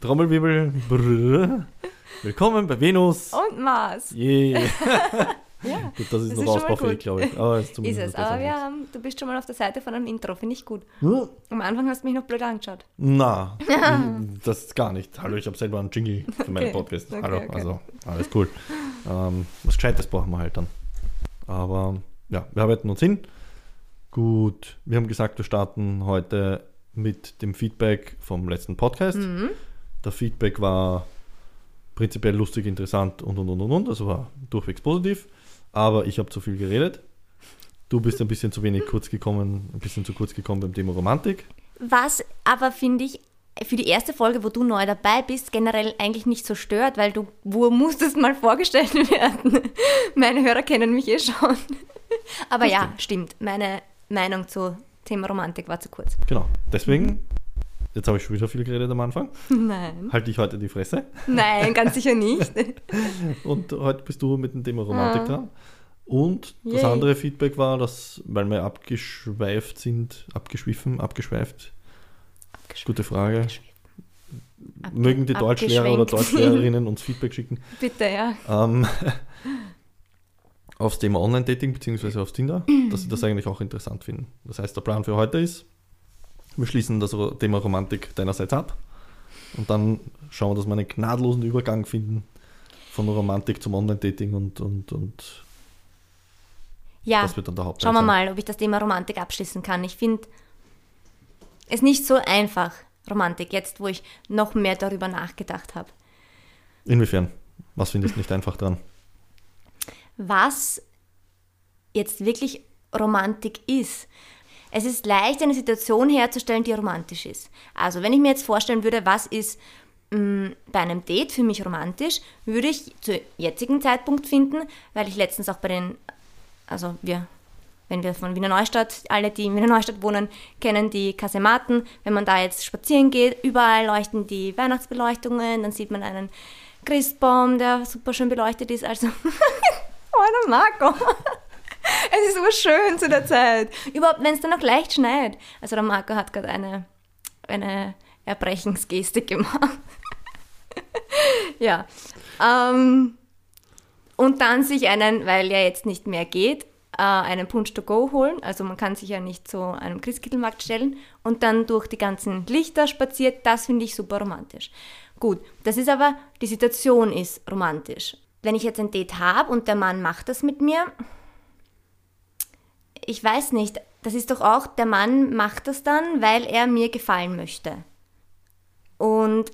Trommelwirbel. Brrr. Willkommen bei Venus. Und Mars. Yeah. Ja, Gut, das ist Das noch ausbaufähig, glaube ich. Aber ist, ist es. Aber wir haben, du bist schon mal auf der Seite von einem Intro, finde ich gut. nichts. Am Anfang hast du mich noch blöd angeschaut. Na, das ist gar nicht. Hallo, ich habe selber einen Jingle für meinen Okay, Podcast. okay, Hallo, okay. also alles cool. Ähm, was Gescheites brauchen wir halt dann. Aber ja, wir arbeiten uns hin. Gut, wir haben gesagt, wir starten heute mit dem Feedback vom letzten Podcast. Mhm. Der Feedback war prinzipiell lustig, interessant und und und und und. Also war durchwegs positiv. Aber ich habe zu viel geredet. Du bist ein bisschen zu wenig kurz gekommen, ein bisschen zu kurz gekommen beim Thema Romantik. Was aber, finde ich, für die erste Folge, wo du neu dabei bist, generell eigentlich nicht so stört, weil du wo musstest mal vorgestellt werden. Meine Hörer kennen mich eh schon. Aber ja, stimmt. Meine Meinung zu Thema Romantik war zu kurz. Genau. Deswegen, jetzt habe ich schon wieder viel geredet am Anfang, Nein. halte ich heute die Fresse. Nein, ganz sicher nicht. Und heute bist du mit dem Thema Romantik Ah. dran. Und das Yay. andere Feedback war, dass, weil wir abgeschweift sind, abgeschwiffen, abgeschweift, gute Frage. Mögen die Deutschlehrer oder. Deutschlehrerinnen uns Feedback schicken? Bitte, ja. Ähm, aufs Thema Online-Dating bzw. aufs Tinder, dass sie das eigentlich auch interessant finden. Das heißt, der Plan für heute ist, wir schließen das Thema Romantik deinerseits ab und dann schauen wir, dass wir einen gnadenlosen Übergang finden von Romantik zum Online-Dating und, und, und Ja, das wird dann der Hauptteil schauen wir mal, ob ich das Thema Romantik abschließen kann. Ich finde es nicht so einfach, Romantik, jetzt wo ich noch mehr darüber nachgedacht habe. Inwiefern? Was findest du nicht einfach dran? Was jetzt wirklich Romantik ist. Es ist leicht, eine Situation herzustellen, die romantisch ist. Also, wenn ich mir jetzt vorstellen würde, was ist mh, bei einem Date für mich romantisch, würde ich zu jetzigen Zeitpunkt finden, weil ich letztens auch bei den, also wir, wenn wir von Wiener Neustadt, alle, die in Wiener Neustadt wohnen, kennen die Kasematen. Wenn man da jetzt spazieren geht, überall leuchten die Weihnachtsbeleuchtungen, dann sieht man einen Christbaum, der super schön beleuchtet ist. Also, der Marco. Es ist so schön zu der Zeit. Überhaupt, wenn es dann noch leicht schneit. Also der Marco hat gerade eine, eine Erbrechensgestik gemacht. ja. Ähm, und dann sich einen, weil ja jetzt nicht mehr geht, äh, einen Punch to go holen. Also man kann sich ja nicht zu einem Christkindlmarkt stellen und dann durch die ganzen Lichter spaziert. Das finde ich super romantisch. Gut, das ist aber, die Situation ist romantisch. Wenn ich jetzt ein Date habe und der Mann macht das mit mir, ich weiß nicht, das ist doch auch, der Mann macht das dann, weil er mir gefallen möchte. Und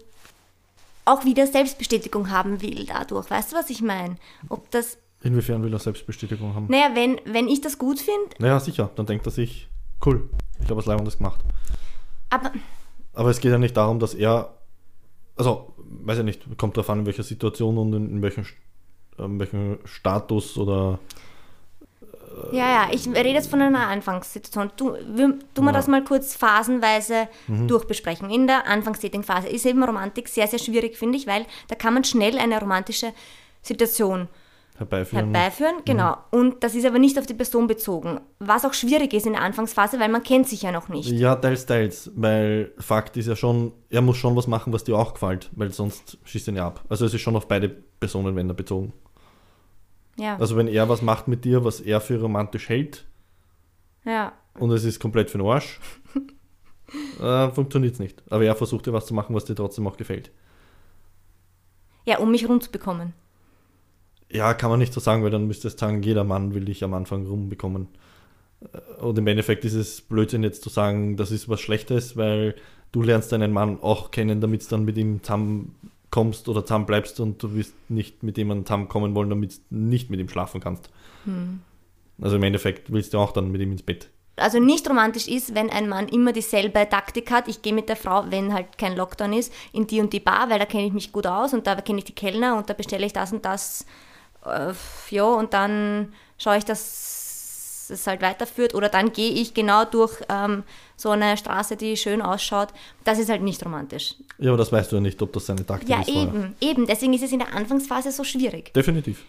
auch wieder Selbstbestätigung haben will dadurch. Weißt du, was ich meine? Ob das, Inwiefern will er Selbstbestätigung haben? naja, wenn, wenn ich das gut finde, Naja, sicher. Dann denkt er sich, cool, ich habe was Leibendes gemacht. aber Aber es geht ja nicht darum, dass er, also, weiß ich nicht, kommt darauf an, in welcher Situation und in, in welchem, Welchem Status oder. Ja, ja, ich rede jetzt von einer Anfangssituation. Du, wir, tu mal Ja. das mal kurz phasenweise durchbesprechen. In der Anfangsdating-Phase ist eben Romantik sehr, sehr schwierig, finde ich, weil da kann man schnell eine romantische Situation Herbeiführen. herbeiführen. Genau. Und das ist aber nicht auf die Person bezogen. Was auch schwierig ist in der Anfangsphase, weil man kennt sich ja noch nicht. Ja, teils, teils. Weil Fakt ist ja schon, er muss schon was machen, was dir auch gefällt, weil sonst schießt er ihn ja ab. Also es ist schon auf beide Personen, wenn er bezogen. Ja. Also wenn er was macht mit dir, was er für romantisch hält ja. und es ist komplett für den Arsch, äh, funktioniert es nicht. Aber er versucht dir was zu machen, was dir trotzdem auch gefällt. Ja, um mich rund zu bekommen. Ja, kann man nicht so sagen, weil dann müsstest du sagen, jeder Mann will dich am Anfang rumbekommen. Äh, Und im Endeffekt ist es Blödsinn jetzt zu sagen, das ist was Schlechtes, weil du lernst deinen Mann auch kennen, damit du dann mit ihm zusammenkommst oder zusammen bleibst und du wirst nicht mit jemandem zusammenkommen wollen, damit du nicht mit ihm schlafen kannst. Also im Endeffekt willst du auch dann mit ihm ins Bett. Also nicht romantisch ist, wenn ein Mann immer dieselbe Taktik hat. Ich gehe mit der Frau, wenn halt kein Lockdown ist, in die und die Bar, weil da kenne ich mich gut aus und da kenne ich die Kellner und da bestelle ich das und das. Äh, ja, und dann schaue ich, dass es halt weiterführt. Oder dann gehe ich genau durch ähm, so eine Straße, die schön ausschaut. Das ist halt nicht romantisch. Ja, aber das weißt du ja nicht, ob das seine Taktik Ja, ist. vorher. eben, eben. Deswegen ist es in der Anfangsphase so schwierig. Definitiv.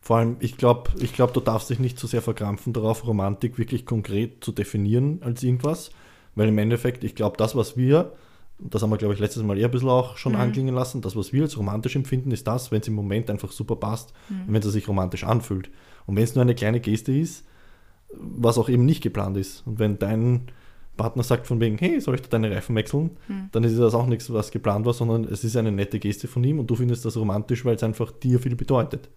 Vor allem, ich glaube, ich glaub, du darfst dich nicht zu sehr verkrampfen darauf, Romantik wirklich konkret zu definieren als irgendwas. Weil im Endeffekt, ich glaube, das, was wir das haben wir, glaube ich, letztes Mal eher ein bisschen auch schon Mhm. anklingen lassen, das, was wir als romantisch empfinden, ist das, wenn es im Moment einfach super passt Mhm. und wenn es sich romantisch anfühlt. Und wenn es nur eine kleine Geste ist, was auch eben nicht geplant ist. Und wenn dein Partner sagt von wegen, hey, soll ich da deine Reifen wechseln, Mhm. dann ist das auch nichts, was geplant war, sondern es ist eine nette Geste von ihm und du findest das romantisch, weil es einfach dir viel bedeutet.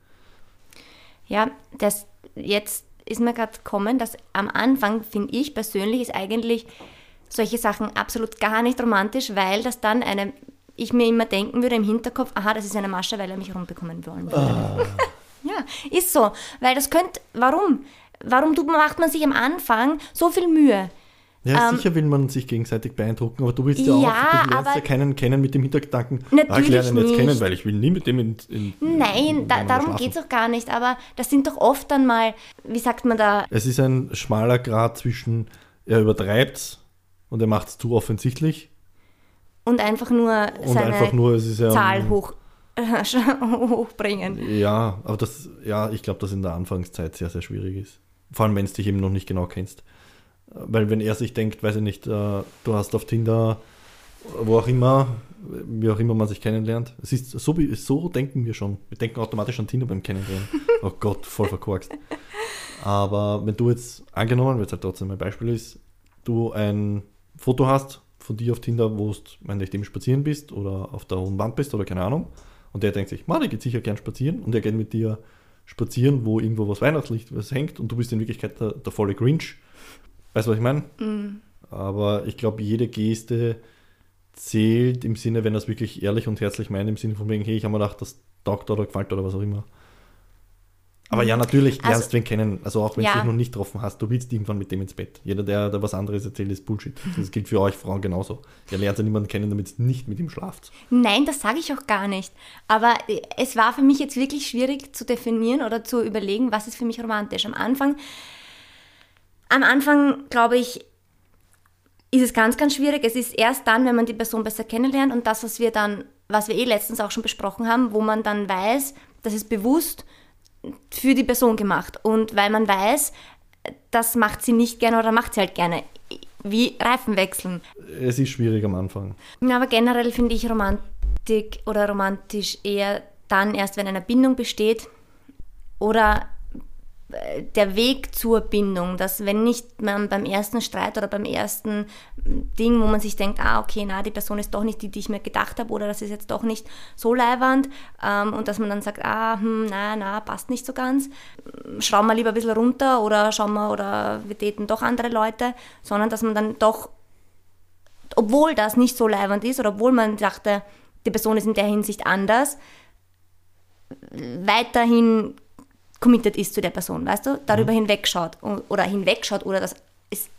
Ja, das jetzt ist mir gerade gekommen, dass am Anfang, finde ich persönlich, ist eigentlich solche Sachen absolut gar nicht romantisch, weil das dann eine, ich mir immer denken würde im Hinterkopf, aha, das ist eine Masche, weil er mich rumbekommen wollen würde. Ja, ist so. Weil das könnte, warum? Warum tut, macht man sich am Anfang so viel Mühe? Ja, Ähm, sicher will man sich gegenseitig beeindrucken, aber du willst ja, Ja, auch, du lernst ja keinen kennen mit dem Hintergedanken, ah, ich lerne ihn jetzt nicht. kennen, weil ich will nie mit dem in, in Nein, da, miteinander darum geht es auch gar nicht. Aber das sind doch oft dann mal, wie sagt man da, Es ist ein schmaler Grad zwischen, er übertreibt und er macht es zu offensichtlich und einfach nur und seine einfach nur, ja. Zahl hoch, hochbringen. Ja, aber das, ja, ich glaube, dass in der Anfangszeit sehr, sehr schwierig ist. Vor allem, wenn es dich eben noch nicht genau kennst. Weil wenn er sich denkt, weiß ich nicht, äh, du hast auf Tinder, wo auch immer, wie auch immer man sich kennenlernt. Es ist so, so denken wir schon. Wir denken automatisch an Tinder beim Kennenlernen. oh Gott, voll verkorkst. Aber wenn du jetzt, angenommen, weil es halt trotzdem ein Beispiel ist, du ein Foto hast von dir auf Tinder, wo du, wenn du dem spazieren bist oder auf der hohen Wand bist oder keine Ahnung, und der denkt sich, man, der geht sicher gern spazieren und der geht mit dir spazieren, wo irgendwo was Weihnachtslicht was hängt und du bist in Wirklichkeit der, der volle Grinch. Weißt du, was ich meine? Aber ich glaube, jede Geste zählt im Sinne, wenn er es wirklich ehrlich und herzlich meint, im Sinne von wegen, hey, ich habe mir gedacht, das taugt oder gefällt oder was auch immer. Aber ja, natürlich Also- lernst du wen kennen. Also auch wenn du Ja. dich noch nicht getroffen hast, du willst irgendwann mit dem ins Bett. Jeder, der, der was anderes erzählt, ist Bullshit. Das gilt für euch Frauen genauso. Ihr lernt ja niemanden kennen, damit ihr nicht mit ihm schlaft. Nein, das sage ich auch gar nicht. Aber äh, es war für mich jetzt wirklich schwierig zu definieren oder zu überlegen, was ist für mich romantisch. Am Anfang, am Anfang glaube ich, ist es ganz, ganz schwierig. Es ist erst dann, wenn man die Person besser kennenlernt und das, was wir dann, was wir eh letztens auch schon besprochen haben, wo man dann weiß, das ist bewusst für die Person gemacht. Und weil man weiß, das macht sie nicht gerne oder macht sie halt gerne. Wie Reifen wechseln. Es ist schwierig am Anfang. Ja, aber generell finde ich Romantik oder romantisch eher dann erst, wenn eine Bindung besteht oder der Weg zur Bindung, dass wenn nicht man beim ersten Streit oder beim ersten Ding, wo man sich denkt, ah, okay, na, die Person ist doch nicht die, die ich mir gedacht habe oder das ist jetzt doch nicht so leiwand ähm, und dass man dann sagt, ah, hm, na, na, passt nicht so ganz, schrauben wir lieber ein bisschen runter oder schauen wir oder wir daten doch andere Leute, sondern dass man dann doch obwohl das nicht so leiwand ist oder obwohl man dachte, die Person ist in der Hinsicht anders, weiterhin committed ist zu der Person, weißt du? Darüber hinwegschaut o- oder hinwegschaut oder dass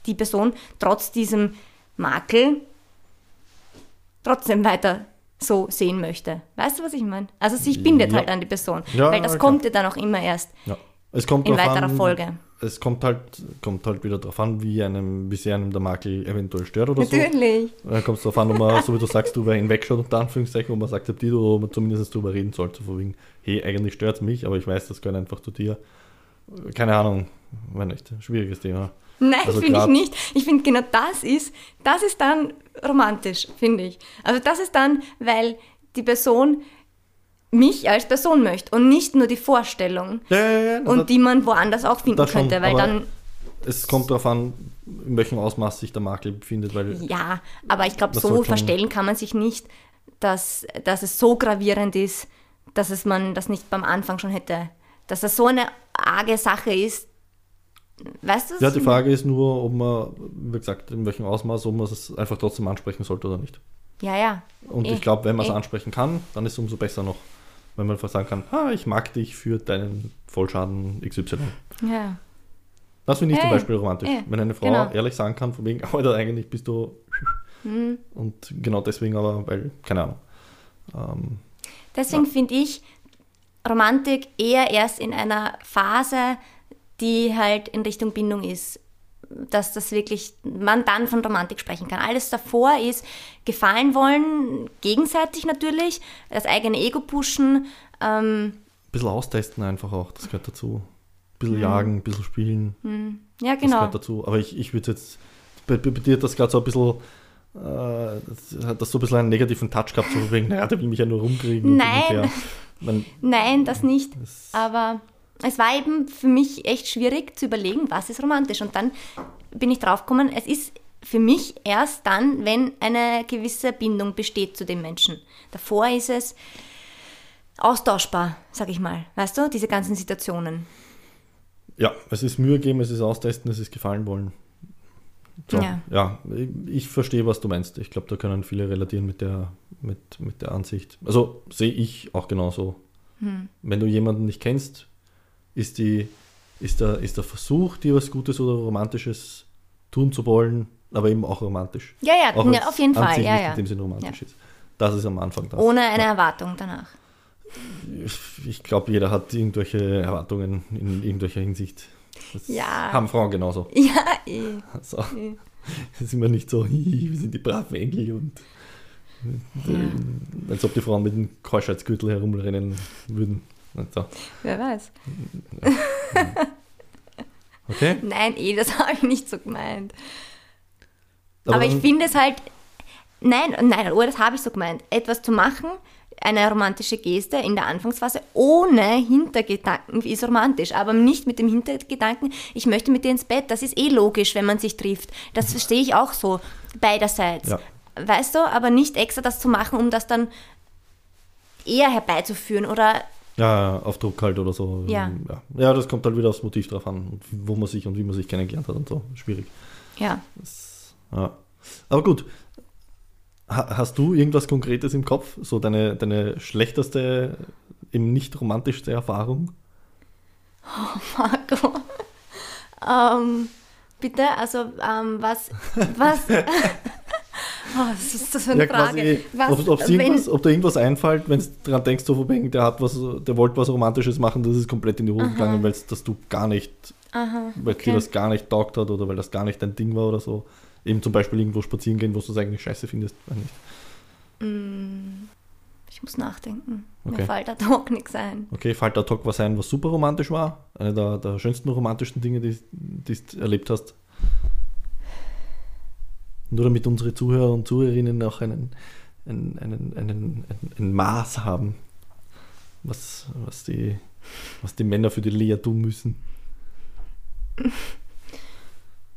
die Person trotz diesem Makel trotzdem weiter so sehen möchte. Weißt du, was ich meine? Also sich bindet Ja. halt an die Person, Ja, weil das klar. kommt ja dann auch immer erst. Ja. Es kommt In weiterer an, Folge. Es kommt halt, kommt halt wieder darauf an, wie, einem, wie sehr einem der Makel eventuell stört oder so. Natürlich. Dann kommt es darauf an, ob man, so wie du sagst, drüber hinwegschaut, unter Anführungszeichen, ob man akzeptiert oder ob man zumindest drüber reden sollte. So von wegen, hey, eigentlich stört es mich, aber ich weiß, das gehört einfach zu dir. Keine Ahnung, war nicht. Schwieriges Thema. Nein, Also finde ich nicht. Ich finde genau das ist, das ist dann romantisch, finde ich. Also das ist dann, weil die Person mich als Person möchte und nicht nur die Vorstellung Ja, ja, ja. und die man woanders auch finden das schon, könnte, weil dann, es kommt darauf an, in welchem Ausmaß sich der Makel befindet, weil ja, aber ich glaube, Das so verstellen kann man sich nicht, dass, dass es so gravierend ist, dass es man das nicht beim Anfang schon hätte, dass das so eine arge Sache ist. Weißt du? ja, die Frage ist nur, ob man, wie gesagt, in welchem Ausmaß, ob man es einfach trotzdem ansprechen sollte oder nicht. Ja, ja. Und Eh, ich glaube, wenn man es eh. ansprechen kann, dann ist es umso besser noch. Wenn man einfach sagen kann, ah, ich mag dich für deinen Vollschaden XY. Ja. Das finde ich zum Hey, Beispiel romantisch. eh, wenn eine Frau genau. ehrlich sagen kann, von wegen, Alter, eigentlich bist du. Mhm. Und genau deswegen aber, weil, keine Ahnung. Ähm, Deswegen finde ich Romantik eher erst in einer Phase, die halt in Richtung Bindung ist, dass das wirklich, man dann von Romantik sprechen kann. Alles davor ist gefallen wollen, gegenseitig natürlich, das eigene Ego pushen, ähm, ein bisschen austesten einfach auch, das gehört dazu. Ein bisschen Mhm. jagen, ein bisschen spielen, ja das genau. gehört dazu. Aber ich, ich würde jetzt, bei, bei dir hat das gerade so ein bisschen äh, das hat das so ein bisschen einen negativen Touch gehabt, so wegen, naja, der will mich ja nur rumkriegen. Nein. Nein, das nicht. Aber es war eben für mich echt schwierig zu überlegen, was ist romantisch. Und dann bin ich draufgekommen, es ist für mich erst dann, wenn eine gewisse Bindung besteht zu dem Menschen. Davor ist es austauschbar, sag ich mal. Weißt du, diese ganzen Situationen. ja, es ist Mühe geben, es ist austesten, es ist gefallen wollen. So, Ja. ja. ich, verstehe, was du meinst. Ich glaube, da können viele relatieren mit der, mit, mit der Ansicht. Also sehe ich auch genauso. Hm. Wenn du jemanden nicht kennst, ist, die, ist, der, ist der Versuch, dir was Gutes oder Romantisches tun zu wollen, aber eben auch romantisch. Ja, ja, Auch ja, wenn's auf jeden Fall. Ja, ja. in dem Sinne romantisch ist. Das ist am Anfang das. Ohne eine Erwartung danach. Ich glaube, jeder hat irgendwelche Erwartungen in irgendwelcher Hinsicht. Das Ja. haben Frauen genauso. Ja, eh. So. Das ist immer nicht so, "Hihi, wir sind die braven Engel und äh, als ob die Frauen mit dem Keuschheitsgürtel herumrennen würden. So. wer weiß. Okay? Nein, eh, das habe ich nicht so gemeint. Aber, ich dann- finde es halt, nein, nein, oh, das habe ich so gemeint, etwas zu machen, eine romantische Geste in der Anfangsphase ohne Hintergedanken ist romantisch, aber nicht mit dem Hintergedanken, ich möchte mit dir ins Bett. Das ist eh logisch, wenn man sich trifft. Das verstehe ich auch so, beiderseits. Ja. Weißt du, aber nicht extra das zu machen, um das dann eher herbeizuführen oder Ja, auf Druck halt oder so. Ja. ja. Ja, das kommt halt wieder aufs Motiv drauf an, wo man sich und wie man sich kennengelernt hat und so. Schwierig. ja. Ja. Aber gut. Ha hast du irgendwas Konkretes im Kopf? So deine, deine schlechteste, eben nicht romantischste Erfahrung? Marco. ähm, bitte, also ähm, was, was, oh, was ist das für eine Frage? was, ob, wenn- irgendwas, ob da irgendwas einfällt, wenn du dran denkst, so der hat was, der wollte was Romantisches machen, das ist komplett in die Hose gegangen, weil dass du gar nicht, Aha, weil okay. dir das gar nicht taugt hat oder weil das gar nicht dein Ding war oder so. Eben zum Beispiel irgendwo spazieren gehen, wo du es eigentlich scheiße findest. Mm, Ich muss nachdenken. Okay. Mir fällt da doch nichts ein. Okay, fällt da Talk was ein, was super romantisch war? Eine der, der schönsten romantischen Dinge, die du erlebt hast? Nur damit unsere Zuhörer und Zuhörerinnen auch einen, einen, einen, einen, ein, Maß haben, was, was, die, was die Männer für die Lea tun müssen.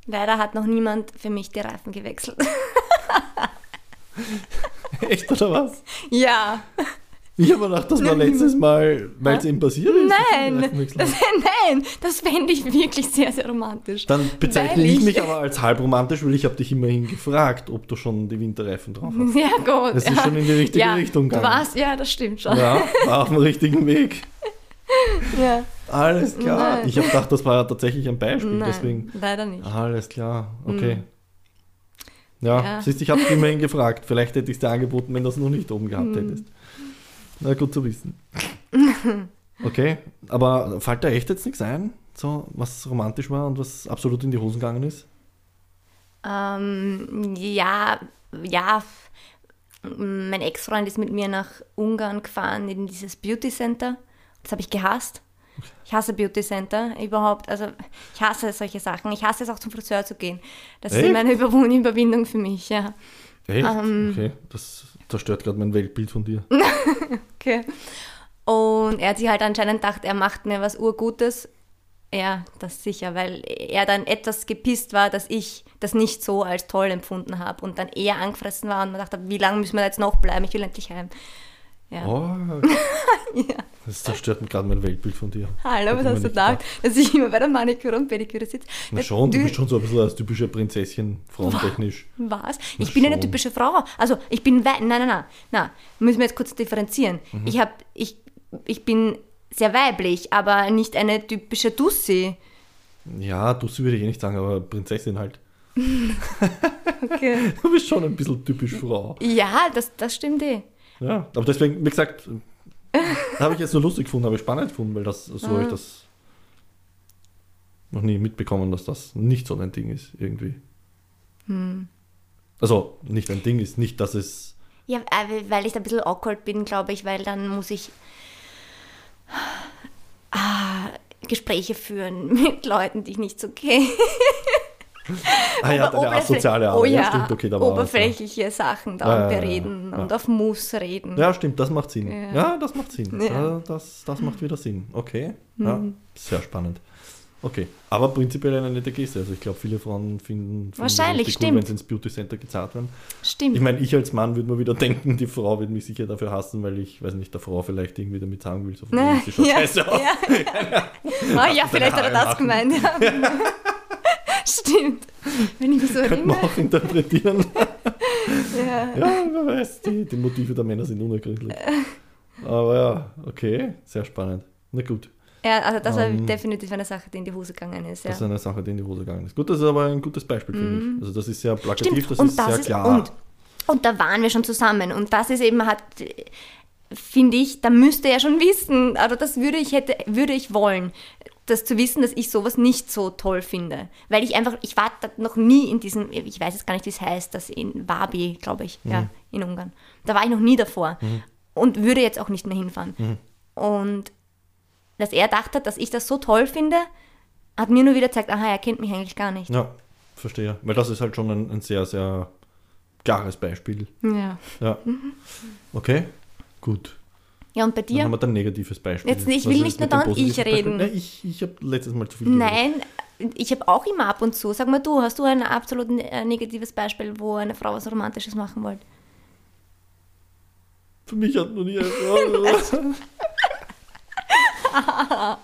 Leider hat noch niemand für mich die Reifen gewechselt. Echt oder was? ja, Ich habe gedacht, das war letztes Mal, weil es ihm passiert ist. nein, das, nein, das fände ich wirklich sehr, sehr romantisch. Dann bezeichne ich ich- mich aber als halbromantisch, weil ich habe dich immerhin gefragt, ob du schon die Winterreifen drauf hast. Ja, gut. Das ist ja. schon in die richtige ja, Richtung Du gegangen. warst, ja, das stimmt schon. Ja, war auf dem richtigen Weg. Ja. Alles klar. Nein. Ich habe gedacht, das war ja tatsächlich ein Beispiel, Nein, deswegen. leider nicht. Alles klar, okay. Ja, Ja. siehst du, ich habe dich immerhin gefragt. Vielleicht hätte ich es dir angeboten, wenn du es noch nicht oben gehabt Hm. hättest. Na gut zu wissen. Okay, aber fällt da echt jetzt nichts ein, so was romantisch war und was absolut in die Hosen gegangen ist? Ähm, ja, ja. Mein Ex-Freund ist mit mir nach Ungarn gefahren in dieses Beauty Center. Das habe ich gehasst. Ich hasse Beauty Center überhaupt. Also ich hasse solche Sachen. Ich hasse es auch zum Friseur zu gehen. Das ist Echt? immer eine Überwund Überwindung für mich, ja. Echt? Ähm. okay, das zerstört gerade mein Weltbild von dir. Okay. Und er hat sich halt anscheinend gedacht, er macht mir was Urgutes. Ja, das sicher, weil er dann etwas gepisst war, dass ich das nicht so als toll empfunden habe und dann eher angefressen war und man dachte, wie lange müssen wir jetzt noch bleiben? Ich will endlich heim. Ja. Oh, das zerstört gerade mein Weltbild von dir. Hallo, was hast du gedacht? Dass ich immer bei der Maniküre und Pediküre sitze? Na schon, du bist schon so ein bisschen als typische Prinzessin, frauentechnisch. Was? Na Ich bin eine typische Frau. Also ich bin wei- nein, nein, nein, nein. Müssen wir jetzt kurz differenzieren. Mhm. Ich habe, ich, ich bin sehr weiblich, aber nicht eine typische Tussi. Ja, du würde ich eh nicht sagen, aber Prinzessin halt. Okay. Du bist schon ein bisschen typisch Frau. ja, das, das stimmt eh. Ja, aber deswegen, wie gesagt, habe ich jetzt nur lustig gefunden, habe ich spannend gefunden, weil das so habe ich das noch nie mitbekommen, dass das nicht so ein Ding ist, irgendwie. Also, nicht ein Ding ist, nicht, dass es. Ja, weil ich da ein bisschen awkward bin, glaube ich, weil dann muss ich ah, Gespräche führen mit Leuten, die ich nicht so kenne. Ah ja, Ober- der oberflä- asoziale Arme. oh ja, stimmt, okay, da war was, ja. oberflächliche Sachen da Ja, ja, ja, bereden ja. und auf Muss reden. Ja, stimmt, das macht Sinn. Ja. Ja, das macht Sinn. Ja. Mhm. Ja, das, das macht wieder Sinn. Okay, ja, sehr spannend. Okay, aber prinzipiell eine nette Geste. Also ich glaube, viele Frauen finden, finden Wahrscheinlich, cool, wenn sie ins Beauty Center gezahlt werden. Stimmt. Ich meine, ich als Mann würde mir wieder denken, die Frau wird mich sicher dafür hassen, weil ich, weiß nicht, der Frau vielleicht irgendwie damit sagen will, so von Na, sie schaut ja, scheiße aus. ja. Ah, ja, vielleicht hat er das Haare gemeint. Ja. Stimmt. Wenn ich mich so Könnte man auch interpretieren. Ja. Ja, wer weiß, die, die Motive der Männer sind unergründlich. Aber ja, okay, sehr spannend. Na gut, ja, also das war Ähm, definitiv eine Sache, die in die Hose gegangen ist. Ja. das ist eine Sache, die in die Hose gegangen ist. Gut, das ist aber ein gutes Beispiel, finde ich. Also das ist sehr plakativ, Mhm. Stimmt, das und ist das sehr ist, klar. Und, und da waren wir schon zusammen. Und das ist eben, hat, finde ich, da müsste er schon wissen, also das würde ich, hätte, würde ich wollen, das zu wissen, dass ich sowas nicht so toll finde. Weil ich einfach, ich war noch nie in diesem, ich weiß jetzt gar nicht, wie es heißt, das in Wabi, glaube ich, Mhm. ja, in Ungarn. Da war ich noch nie davor und würde jetzt auch nicht mehr hinfahren. Mhm. Und dass er dachte, dass ich das so toll finde, hat mir nur wieder gezeigt, aha, er kennt mich eigentlich gar nicht. Ja, verstehe. Weil das ist halt schon ein, ein sehr, sehr klares Beispiel. Ja. Ja. Okay, gut. Ja, und bei Dann dir? haben wir dann ein negatives Beispiel. Jetzt ich Was will nicht nur dann ich reden. Nein, ich, ich habe letztes Mal zu viel geredet. Nein, ich habe auch immer ab und zu. Sag mal du, hast du ein absolut äh, negatives Beispiel, wo eine Frau was Romantisches machen wollte? Für mich hat noch nie eine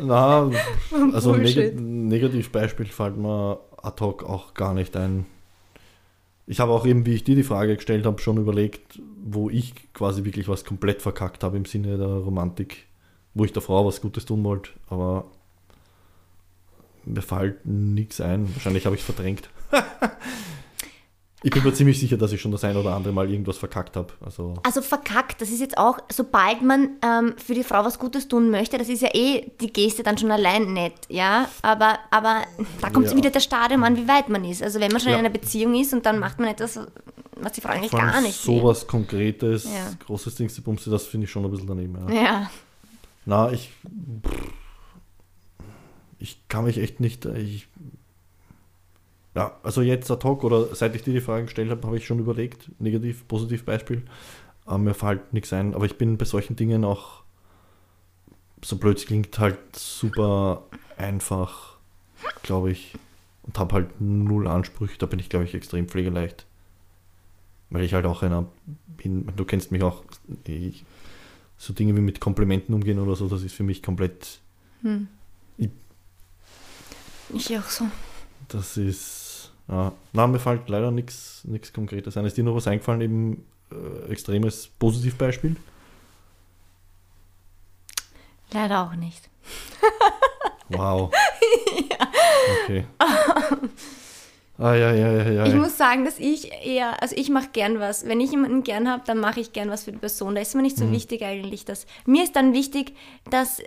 Na, also Bullshit. neg Negativbeispiel fällt mir ad hoc auch gar nicht ein. Ich habe auch eben, wie ich dir die Frage gestellt habe, schon überlegt, wo ich quasi wirklich was komplett verkackt habe im Sinne der Romantik, wo ich der Frau was Gutes tun wollte, aber mir fällt nichts ein. Wahrscheinlich habe ich es verdrängt. ich bin mir ziemlich sicher, dass ich schon das ein oder andere Mal irgendwas verkackt habe. Also, Also verkackt, das ist jetzt auch, sobald man ähm, für die Frau was Gutes tun möchte, das ist ja eh die Geste dann schon allein nett, ja. Aber, aber da kommt Ja. wieder der Stadium an, wie weit man ist. Also wenn man schon Ja. in einer Beziehung ist und dann macht man etwas, was die Frau eigentlich vor allem gar nicht will. sowas Konkretes, Ja. großes Bumse, das finde ich schon ein bisschen daneben. Ja. Ja. Na, ich. Ich kann mich echt nicht. Ich, ja, also jetzt ad hoc oder seit ich dir die Frage gestellt habe, habe ich schon überlegt, negativ, positiv Beispiel. Aber mir fällt nichts ein. Aber ich bin bei solchen Dingen auch, so blöd es klingt, halt super einfach, glaube ich. Und habe halt null Ansprüche. Da bin ich, glaube ich, extrem pflegeleicht. Weil ich halt auch einer bin, du kennst mich auch, ich, so Dinge wie mit Komplimenten umgehen oder so, das ist für mich komplett, Ich auch so. das ist, ja, na, mir fällt leider nichts Konkretes ein. Ist dir noch was eingefallen, eben äh, extremes Positivbeispiel? Leider auch nicht. Wow. Okay. Ah, ja, ja, ja, ja. Ich muss sagen, dass ich eher, also ich mache gern was. Wenn ich jemanden gern habe, dann mache ich gern was für die Person. Da ist mir nicht Mhm. so wichtig eigentlich, dass mir ist dann wichtig, dass,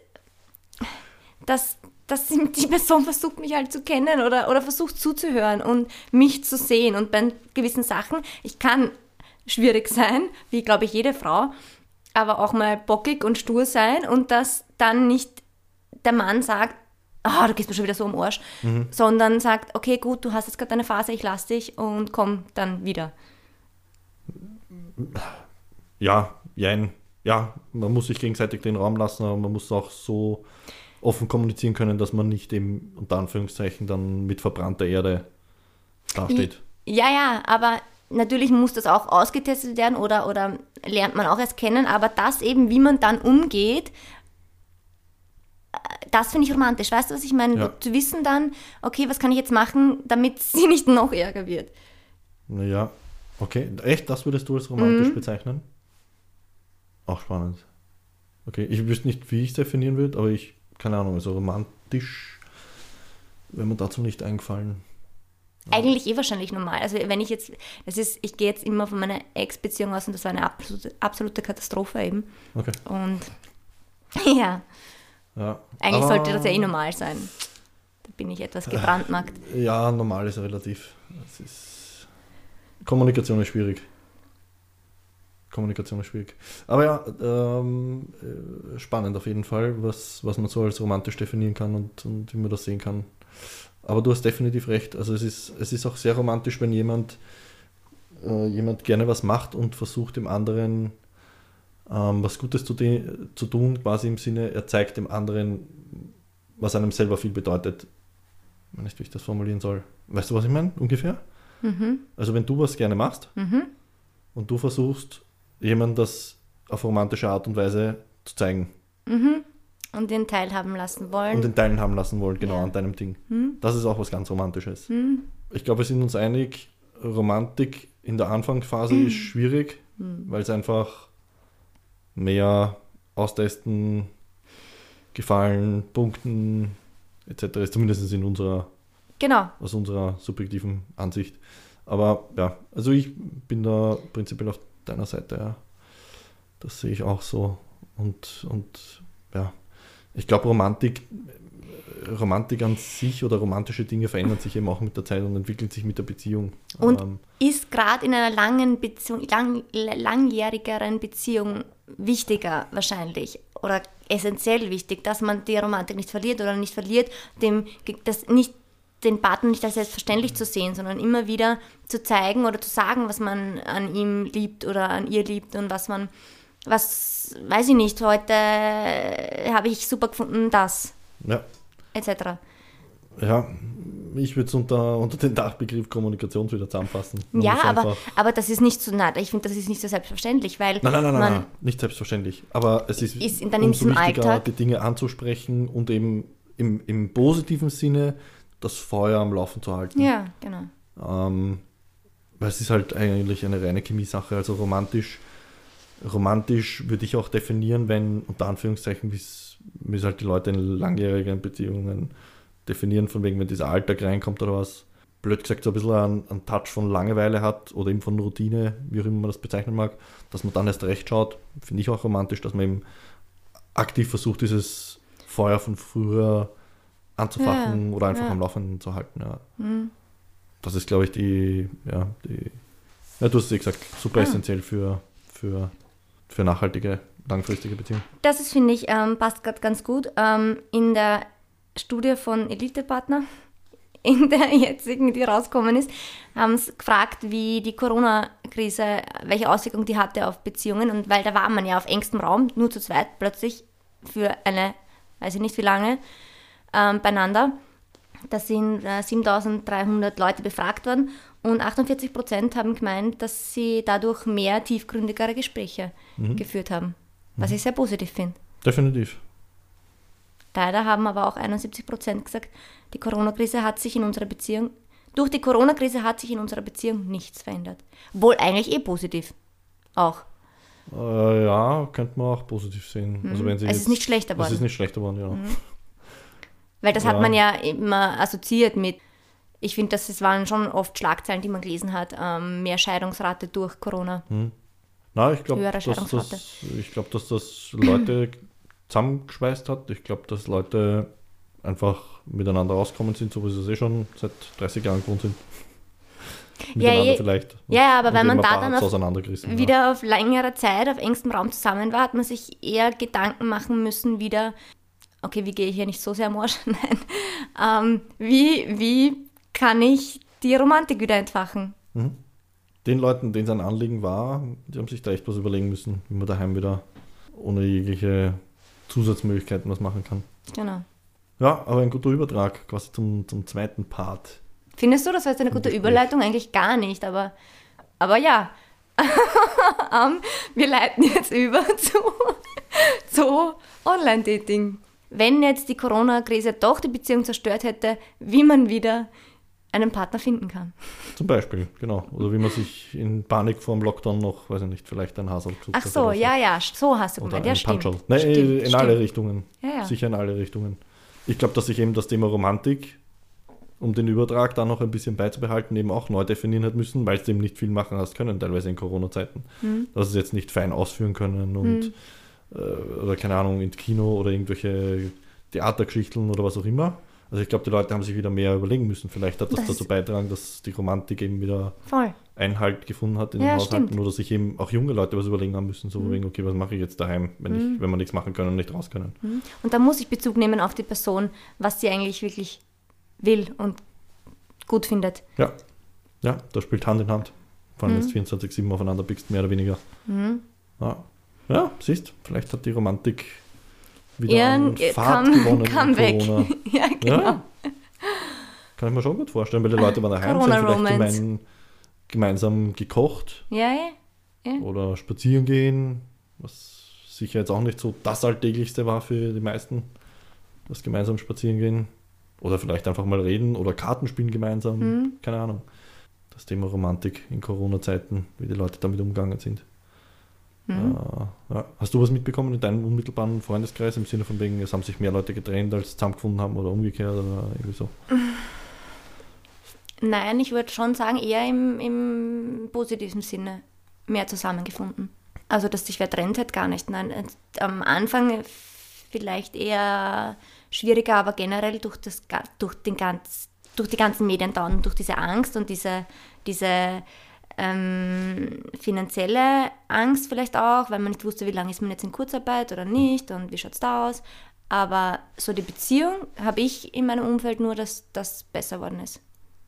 dass, dass die Person versucht, mich halt zu kennen oder, oder versucht zuzuhören und mich zu sehen. Und bei gewissen Sachen, ich kann schwierig sein, wie glaube ich jede Frau, aber auch mal bockig und stur sein und dass dann nicht der Mann sagt, ah, du gehst mir schon wieder so am Arsch, sondern sagt, okay, gut, du hast jetzt gerade eine Phase, ich lass dich und komm dann wieder. ja, jein. Ja, man muss sich gegenseitig den Raum lassen, aber man muss auch so offen kommunizieren können, dass man nicht eben unter Anführungszeichen dann mit verbrannter Erde dasteht. Ja, ja, aber natürlich muss das auch ausgetestet werden oder, oder lernt man auch erst kennen, aber das eben, wie man dann umgeht, äh, das finde ich romantisch. Weißt du, was ich meine? Ja. Zu wissen dann, okay, was kann ich jetzt machen, damit sie nicht noch ärger wird. Naja, okay. Echt, das würdest du als Mhm. romantisch bezeichnen? Auch spannend. Okay, ich wüsste nicht, wie ich es definieren würde, aber ich, keine Ahnung, also romantisch wäre mir dazu nicht eingefallen. Eigentlich eh wahrscheinlich normal. Also wenn ich jetzt, das ist, ich gehe jetzt immer von meiner Ex-Beziehung aus und das war eine absolute, absolute Katastrophe eben. Okay, Und ja, ja. eigentlich Aber- sollte das ja eh normal sein. Da bin ich etwas gebrandmarkt. Ja, normal ist relativ. Ist, Kommunikation ist schwierig. Kommunikation ist schwierig. Aber ja, ähm, äh, spannend auf jeden Fall, was, was man so als romantisch definieren kann und, und wie man das sehen kann. Aber du hast definitiv recht. Also es ist, es ist auch sehr romantisch, wenn jemand, äh, jemand gerne was macht und versucht dem anderen ähm, was Gutes zu, zu tun, quasi im Sinne, er zeigt dem anderen, was einem selber viel bedeutet. Ich weiß nicht, wie ich das formulieren soll. Weißt du, was ich meine? Ungefähr? Mhm. Also wenn du was gerne machst mhm. und du versuchst, jemand das auf romantische Art und Weise zu zeigen. Mhm. Und den teilhaben lassen wollen. Und den teilhaben lassen wollen, genau, ja. an deinem Ding. Mhm. Das ist auch was ganz Romantisches. Mhm. Ich glaube, wir sind uns einig, Romantik in der Anfangsphase ist schwierig, weil es einfach mehr austesten, gefallen, punkten etc. ist, zumindest in unserer, genau. aus unserer subjektiven Ansicht. Aber ja, also ich bin da prinzipiell auf deiner Seite, ja. Das sehe ich auch so. Und, und ja, ich glaube, Romantik, Romantik an sich oder romantische Dinge verändern sich eben auch mit der Zeit und entwickeln sich mit der Beziehung. Und ähm, ist gerade in einer langen Beziehung, lang, langjährigeren Beziehung wichtiger wahrscheinlich oder essentiell wichtig, dass man die Romantik nicht verliert oder nicht verliert, dem, das nicht den Partner nicht als selbstverständlich zu sehen, sondern immer wieder zu zeigen oder zu sagen, was man an ihm liebt oder an ihr liebt und was man, was, weiß ich nicht, heute habe ich super gefunden, das. Ja. Etc. Ja, ich würde es unter, unter den Dachbegriff Kommunikation wieder zusammenfassen. Man ja, aber, aber das ist nicht so, na, ich finde, das ist nicht so selbstverständlich, weil. Nein, nein, nein, nein, nein, nicht selbstverständlich. Aber es ist, ist dann in diesem wichtiger, Alltag. die Dinge anzusprechen und eben im, im positiven Sinne das Feuer am Laufen zu halten. Ja, genau. Ähm, weil es ist halt eigentlich eine reine Chemiesache. Also romantisch, romantisch würde ich auch definieren, wenn, unter Anführungszeichen, wie es halt die Leute in langjährigen Beziehungen definieren, von wegen, wenn dieser Alltag reinkommt oder was, blöd gesagt, so ein bisschen einen, einen Touch von Langeweile hat oder eben von Routine, wie auch immer man das bezeichnen mag, dass man dann erst recht schaut, finde ich auch romantisch, dass man eben aktiv versucht, dieses Feuer von früher anzufachen ja, oder einfach ja. am Laufen zu halten. Ja. Mhm. Das ist, glaube ich, die, ja, die, ja, du hast es eh gesagt, super ah. essentiell für, für, für nachhaltige, langfristige Beziehungen. Das ist, finde ich, ähm, passt gerade ganz gut. Ähm, in der Studie von Elite-Partner, in der jetzigen, die rausgekommen ist, haben sie gefragt, wie die Corona-Krise, welche Auswirkungen die hatte auf Beziehungen. Und weil da war man ja auf engstem Raum, nur zu zweit, plötzlich für eine, weiß ich nicht wie lange, ähm, beieinander. Da sind äh, 7300 Leute befragt worden und 48 Prozent haben gemeint, dass sie dadurch mehr tiefgründigere Gespräche mhm. geführt haben. Was mhm. ich sehr positiv finde. Definitiv. Leider haben aber auch 71 Prozent gesagt, die Corona-Krise hat sich in unserer Beziehung, durch die Corona-Krise hat sich in unserer Beziehung nichts verändert. Wohl eigentlich eh positiv. Auch. Äh, ja, könnte man auch positiv sehen. Mhm. Also wenn sie es jetzt, ist nicht schlechter geworden. Es ist nicht schlechter geworden, ja. Weil das ja. hat man ja immer assoziiert mit, ich finde, das waren schon oft Schlagzeilen, die man gelesen hat, ähm, mehr Scheidungsrate durch Corona. Hm. Na, ich glaube, dass, das, glaub, dass das Leute zusammengeschweißt hat. Ich glaube, dass Leute einfach miteinander rauskommen sind, so wie sie es eh schon seit 30 Jahren gewohnt sind. ja, je, vielleicht. Ja, aber wenn man da dann auf, wieder ja. auf längere Zeit auf engstem Raum zusammen war, hat man sich eher Gedanken machen müssen, wieder, okay, wie gehe ich hier nicht so sehr morsch? Nein. Ähm, wie, wie kann ich die Romantik wieder entfachen? Mhm. Den Leuten, denen es ein Anliegen war, die haben sich da echt was überlegen müssen, wie man daheim wieder ohne jegliche Zusatzmöglichkeiten was machen kann. Genau. Ja, aber ein guter Übertrag quasi zum, zum zweiten Part. Findest du, das war jetzt eine gute Überleitung? Eigentlich gar nicht, aber, aber ja. um, wir leiten jetzt über zu, zu Online-Dating wenn jetzt die Corona-Krise doch die Beziehung zerstört hätte, wie man wieder einen Partner finden kann. Zum Beispiel, genau. Oder wie man sich in Panik vor dem Lockdown noch, weiß ich nicht, vielleicht ein Hasel Ach so, ja, so. ja, so hast du gemeint. Ja, stimmt. Nein, stimmt, in stimmt. alle Richtungen. Ja, ja. Sicher in alle Richtungen. Ich glaube, dass sich eben das Thema Romantik, um den Übertrag da noch ein bisschen beizubehalten, eben auch neu definieren hat müssen, weil es eben nicht viel machen hast können, teilweise in Corona-Zeiten. Hm. Dass es jetzt nicht fein ausführen können und hm äh, oder keine Ahnung, ins Kino oder irgendwelche Theatergeschichten oder was auch immer. Also ich glaube, die Leute haben sich wieder mehr überlegen müssen. Vielleicht hat das, das dazu beitragen, dass die Romantik eben wieder voll. Einhalt gefunden hat in ja, den Haushalten oder sich eben auch junge Leute was überlegen haben müssen, so mhm. wegen, okay, was mache ich jetzt daheim, wenn, mhm. ich, wenn wir nichts machen können und nicht raus können. Mhm. Und da muss ich Bezug nehmen auf die Person, was sie eigentlich wirklich will und gut findet. Ja. Ja, das spielt Hand in Hand. Vor allem Mhm. du 24-7 aufeinander biegst, mehr oder weniger. Mhm. Ja, ja siehst, vielleicht hat die Romantik wieder Ihren an Fahrt Come, gewonnen come. Corona. ja, genau. Ja, kann ich mir schon gut vorstellen, weil die Leute waren daheim, sind vielleicht gemein, gemeinsam gekocht Ja, ja. oder spazieren gehen, was sicher jetzt auch nicht so das Alltäglichste war für die meisten, das gemeinsam spazieren gehen. Oder vielleicht einfach mal reden oder Karten spielen gemeinsam, Mhm. keine Ahnung. Das Thema Romantik in Corona-Zeiten, wie die Leute damit umgegangen sind. Mhm. Äh, ja. Hast du was mitbekommen in deinem unmittelbaren Freundeskreis im Sinne von wegen, es haben sich mehr Leute getrennt, als zusammengefunden haben oder umgekehrt oder irgendwie so? Nein, ich würde schon sagen, eher im, im positiven Sinne mehr zusammengefunden. Also, dass sich wer trennt hat, gar nicht. Nein, am Anfang vielleicht eher schwieriger, aber generell durch, das, durch, den ganz, durch die ganzen Medien da und durch diese Angst und diese, diese ähm, finanzielle Angst vielleicht auch, weil man nicht wusste, wie lange ist man jetzt in Kurzarbeit oder nicht und wie schaut es da aus. Aber so die Beziehung habe ich in meinem Umfeld nur, dass das besser worden ist.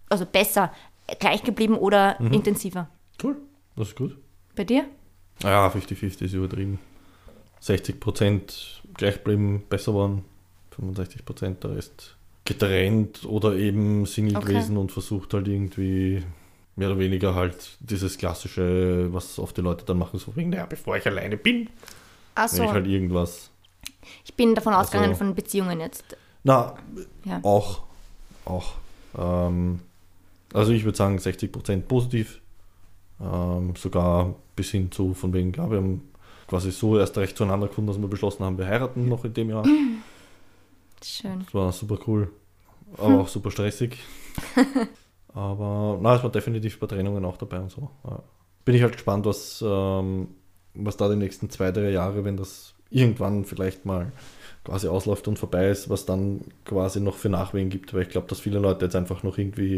Also besser, gleich geblieben oder intensiver. Cool, das ist gut. Bei dir? Ja, 50-50 ist übertrieben. 60% gleich geblieben, besser waren, 65% der Rest getrennt oder eben Single Okay. gewesen und versucht halt irgendwie mehr oder weniger halt dieses klassische, was oft die Leute dann machen, so wegen, naja, bevor ich alleine bin, Achso, wenn ich halt irgendwas. ich bin davon Also- ausgegangen von Beziehungen jetzt. Na, Ja. auch, auch. Ähm, also ich würde sagen 60% positiv, ähm, sogar bis hin zu von wegen, ja, wir haben quasi so erst recht zueinander gefunden, dass wir beschlossen haben, wir heiraten noch in dem Jahr. Schön. Das war super cool, aber auch super stressig. aber na, es war definitiv bei Trennungen auch dabei und so. Ja. Bin ich halt gespannt, was, ähm, was da die nächsten zwei, drei Jahre, wenn das irgendwann vielleicht mal quasi ausläuft und vorbei ist, was dann quasi noch für Nachwehen gibt, weil ich glaube, dass viele Leute jetzt einfach noch irgendwie,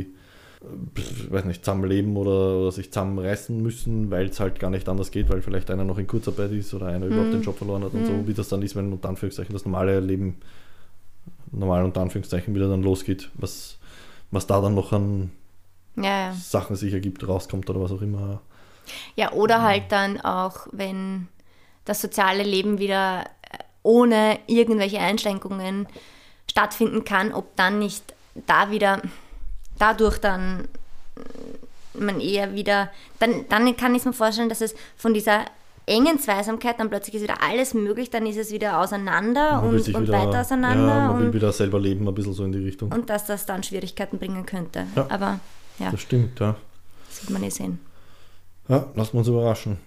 äh, ich weiß nicht, zusammenleben oder, oder sich zusammenreißen müssen, weil es halt gar nicht anders geht, weil vielleicht einer noch in Kurzarbeit ist oder einer überhaupt den Job verloren hat und so, wie das dann ist, wenn unter Anführungszeichen das normale Leben normal unter Anführungszeichen wieder dann losgeht, was, was da dann noch an Ja. Sachen sich ergibt, rauskommt oder was auch immer. Ja, oder halt dann auch, wenn das soziale Leben wieder äh, ohne irgendwelche Einschränkungen stattfinden kann, ob dann nicht da wieder dadurch dann äh, man eher wieder, dann, dann kann ich mir vorstellen, dass es von dieser engen Zweisamkeit dann plötzlich ist wieder alles möglich, dann ist es wieder auseinander will und, und wieder, weiter auseinander Ja, man will und, wieder selber leben, ein bisschen so in die Richtung. und dass das dann Schwierigkeiten bringen könnte. Ja. Aber ja, Das stimmt, ja. das wird man eh sehen. Ja, lassen wir uns überraschen.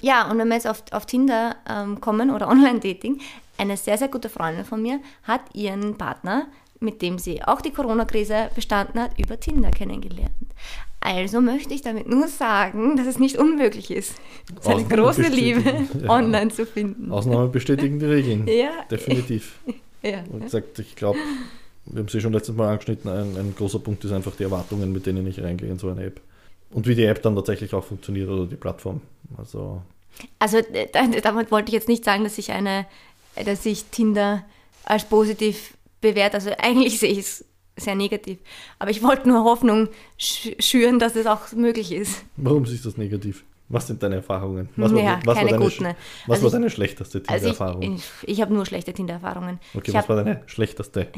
Ja, und wenn wir jetzt auf, auf Tinder ähm, kommen oder Online-Dating, eine sehr, sehr gute Freundin von mir hat ihren Partner, mit dem sie auch die Corona-Krise bestanden hat, über Tinder kennengelernt. Also möchte ich damit nur sagen, dass es nicht unmöglich ist, seine Ausnahmen große. Liebe Ja. online zu finden. Ausnahmen bestätigen die Regeln. Ja. Definitiv. Ja. Wie gesagt, ich glaube, wir haben sie schon letztes Mal angeschnitten, ein, ein großer Punkt ist einfach die Erwartungen, mit denen ich reingehe in so eine App. Und wie die App dann tatsächlich auch funktioniert oder die Plattform. Also, Also da- damit wollte ich jetzt nicht sagen, dass ich eine, dass ich Tinder als positiv bewerte. Also eigentlich sehe ich es sehr negativ. Aber ich wollte nur Hoffnung sch schüren, dass es auch möglich ist. warum ist das negativ? Was sind deine Erfahrungen? Was Ja, was keine deine, guten. Was Also war ich- deine schlechteste Also ich, Tinder-Erfahrung? ich, ich habe nur schlechte Tinder-Erfahrungen. Okay, ich was habe war deine schlechteste?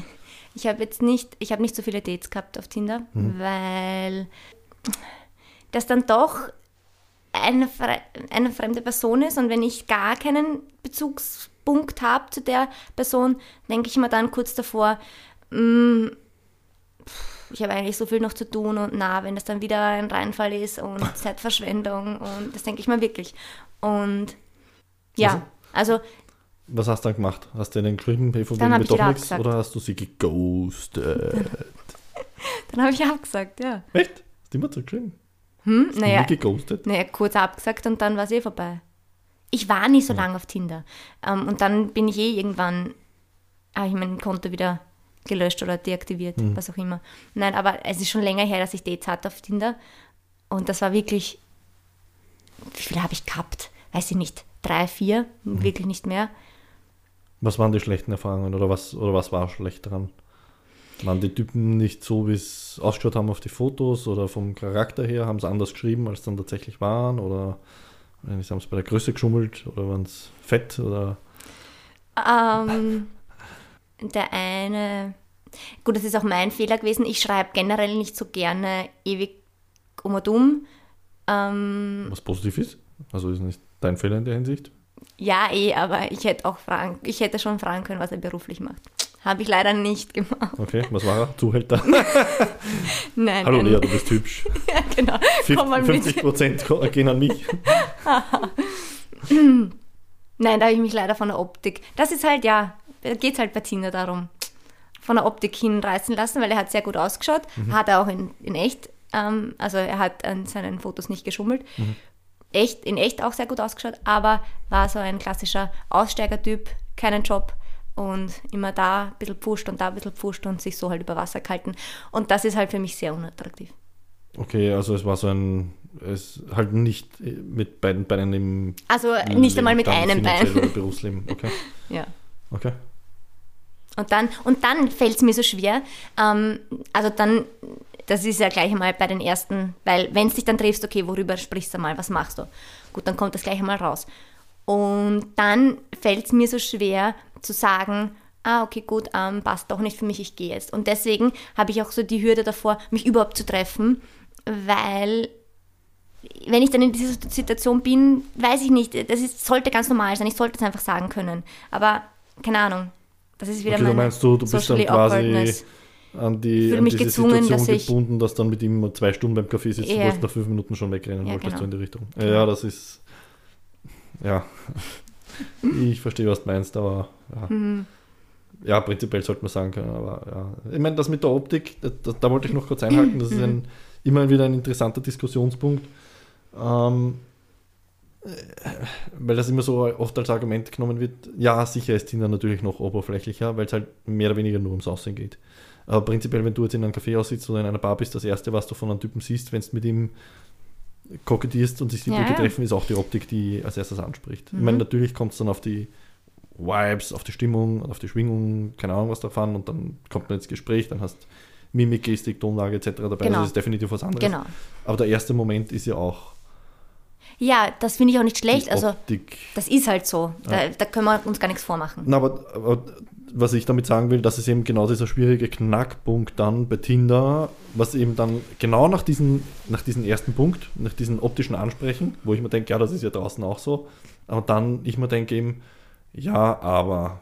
Ich hab jetzt nicht, ich habe nicht so viele Dates gehabt auf Tinder, Mhm. weil das dann doch eine, fre- eine fremde Person ist und wenn ich gar keinen Bezugspunkt habe zu der Person, denke ich mir dann kurz davor, mm, pff, ich habe eigentlich so viel noch zu tun und na, wenn das dann wieder ein Reinfall ist und Zeitverschwendung und das denke ich mir wirklich. Und ja, also Was hast du dann gemacht? Hast du geschrieben, hey, von Dann ich doch nichts? Oder hast du sie geghostet? dann habe ich abgesagt, ja. Echt? Hast du immer zurückgeschrieben? Hm? Hast du Naja, geghostet? Naja, kurz abgesagt und dann war es eh vorbei. Ich war nie so lange auf Tinder. Ähm, und dann bin ich eh irgendwann, habe ich mein Konto wieder gelöscht oder deaktiviert, was auch immer. Nein, aber es ist schon länger her, dass ich Dates hatte auf Tinder. Und das war wirklich, wie viele habe ich gehabt? Weiß ich nicht, drei, vier, wirklich nicht mehr. Was waren die schlechten Erfahrungen oder was, oder was war schlecht daran? Waren die Typen nicht so, wie es ausgeschaut haben auf die Fotos oder vom Charakter her? Haben sie anders geschrieben, als dann tatsächlich waren? Oder haben sie bei der Größe geschummelt? Oder waren es fett? Oder Ähm, der eine, gut, das ist auch mein Fehler gewesen. Ich schreibe generell nicht so gerne ewig um und um. Ähm, was positiv ist? Also ist nicht dein Fehler in der Hinsicht? Ja, eh, aber ich hätte auch fragen, ich hätte schon fragen können, was er beruflich macht. Habe ich leider nicht gemacht. Okay, was war er? Zuhälter? Nein, Hallo nein. Lea, du bist hübsch. Ja, genau. Komm mal 50 mit. Prozent gehen an mich. Nein, da habe ich mich leider von der Optik. Das ist halt, ja, da geht es halt bei Tinder darum. Von der Optik hinreißen lassen, weil er hat sehr gut ausgeschaut. Hat er auch in, in echt. Ähm, also er hat an seinen Fotos nicht geschummelt. Echt, in echt auch sehr gut ausgeschaut, aber war so ein klassischer Aussteigertyp, keinen Job und immer da ein bisschen pfuscht und da ein bisschen pfuscht und sich so halt über Wasser gehalten. Und das ist halt für mich sehr unattraktiv. Okay, also es war so ein, es halt nicht mit beiden Beinen im Also nicht einmal mit einem Bein. Berufsleben. Okay, Ja. okay. Und dann, und dann fällt es mir so schwer, ähm, also dann, das ist ja gleich einmal bei den ersten, weil wenn es dich dann triffst, okay, worüber sprichst du mal, was machst du? Gut, dann kommt das gleich einmal raus. Und dann fällt es mir so schwer zu sagen, ah, okay, gut, ähm, passt doch nicht für mich, ich gehe jetzt. Und deswegen habe ich auch so die Hürde davor, mich überhaupt zu treffen, weil wenn ich dann in dieser Situation bin, weiß ich nicht, das ist, sollte ganz normal sein, ich sollte es einfach sagen können. Aber keine Ahnung, das ist wieder okay, du meine meinst du, du bist dann quasi awkwardness. An, die, an diese gezwungen, Situation dass gebunden, dass dann mit ihm zwei Stunden beim Café sitzt, Ja. du wolltest nach fünf Minuten schon wegrennen, Ja, wolltest genau. du in die Richtung. Ja, das ist, ja, ich verstehe, was du meinst, aber ja. Mhm. Ja, prinzipiell sollte man sagen können, aber ja. Ich meine, das mit der Optik, da, da, da wollte ich noch kurz einhalten, das ist ein, immer wieder ein interessanter Diskussionspunkt. Ähm, äh, weil das immer so oft als Argument genommen wird, ja, sicher ist Tinder natürlich noch oberflächlicher, weil es halt mehr oder weniger nur ums Aussehen geht. Aber prinzipiell, wenn du jetzt in einem Café aussitzt oder in einer Bar bist, das Erste, was du von einem Typen siehst, wenn du mit ihm kokettierst und sich die Ja, Blicke ja. treffen, ist auch die Optik, die als erstes anspricht. Ich Mhm. meine, natürlich kommt es dann auf die Vibes, auf die Stimmung, auf die Schwingung, keine Ahnung was davon und dann kommt man ins Gespräch, dann hast Mimik, Gestik, Tonlage etc. dabei. Genau. Also das ist definitiv was anderes. Genau. Aber der erste Moment ist ja auch Ja, das finde ich auch nicht schlecht. Also, das ist halt so. Da, da können wir uns gar nichts vormachen. Na, aber, aber was ich damit sagen will, das ist eben genau dieser schwierige Knackpunkt dann bei Tinder, was eben dann genau nach diesem, nach diesem ersten Punkt, nach diesem optischen Ansprechen, wo ich mir denke, ja, das ist ja draußen auch so, aber dann ich mir denke eben, ja, aber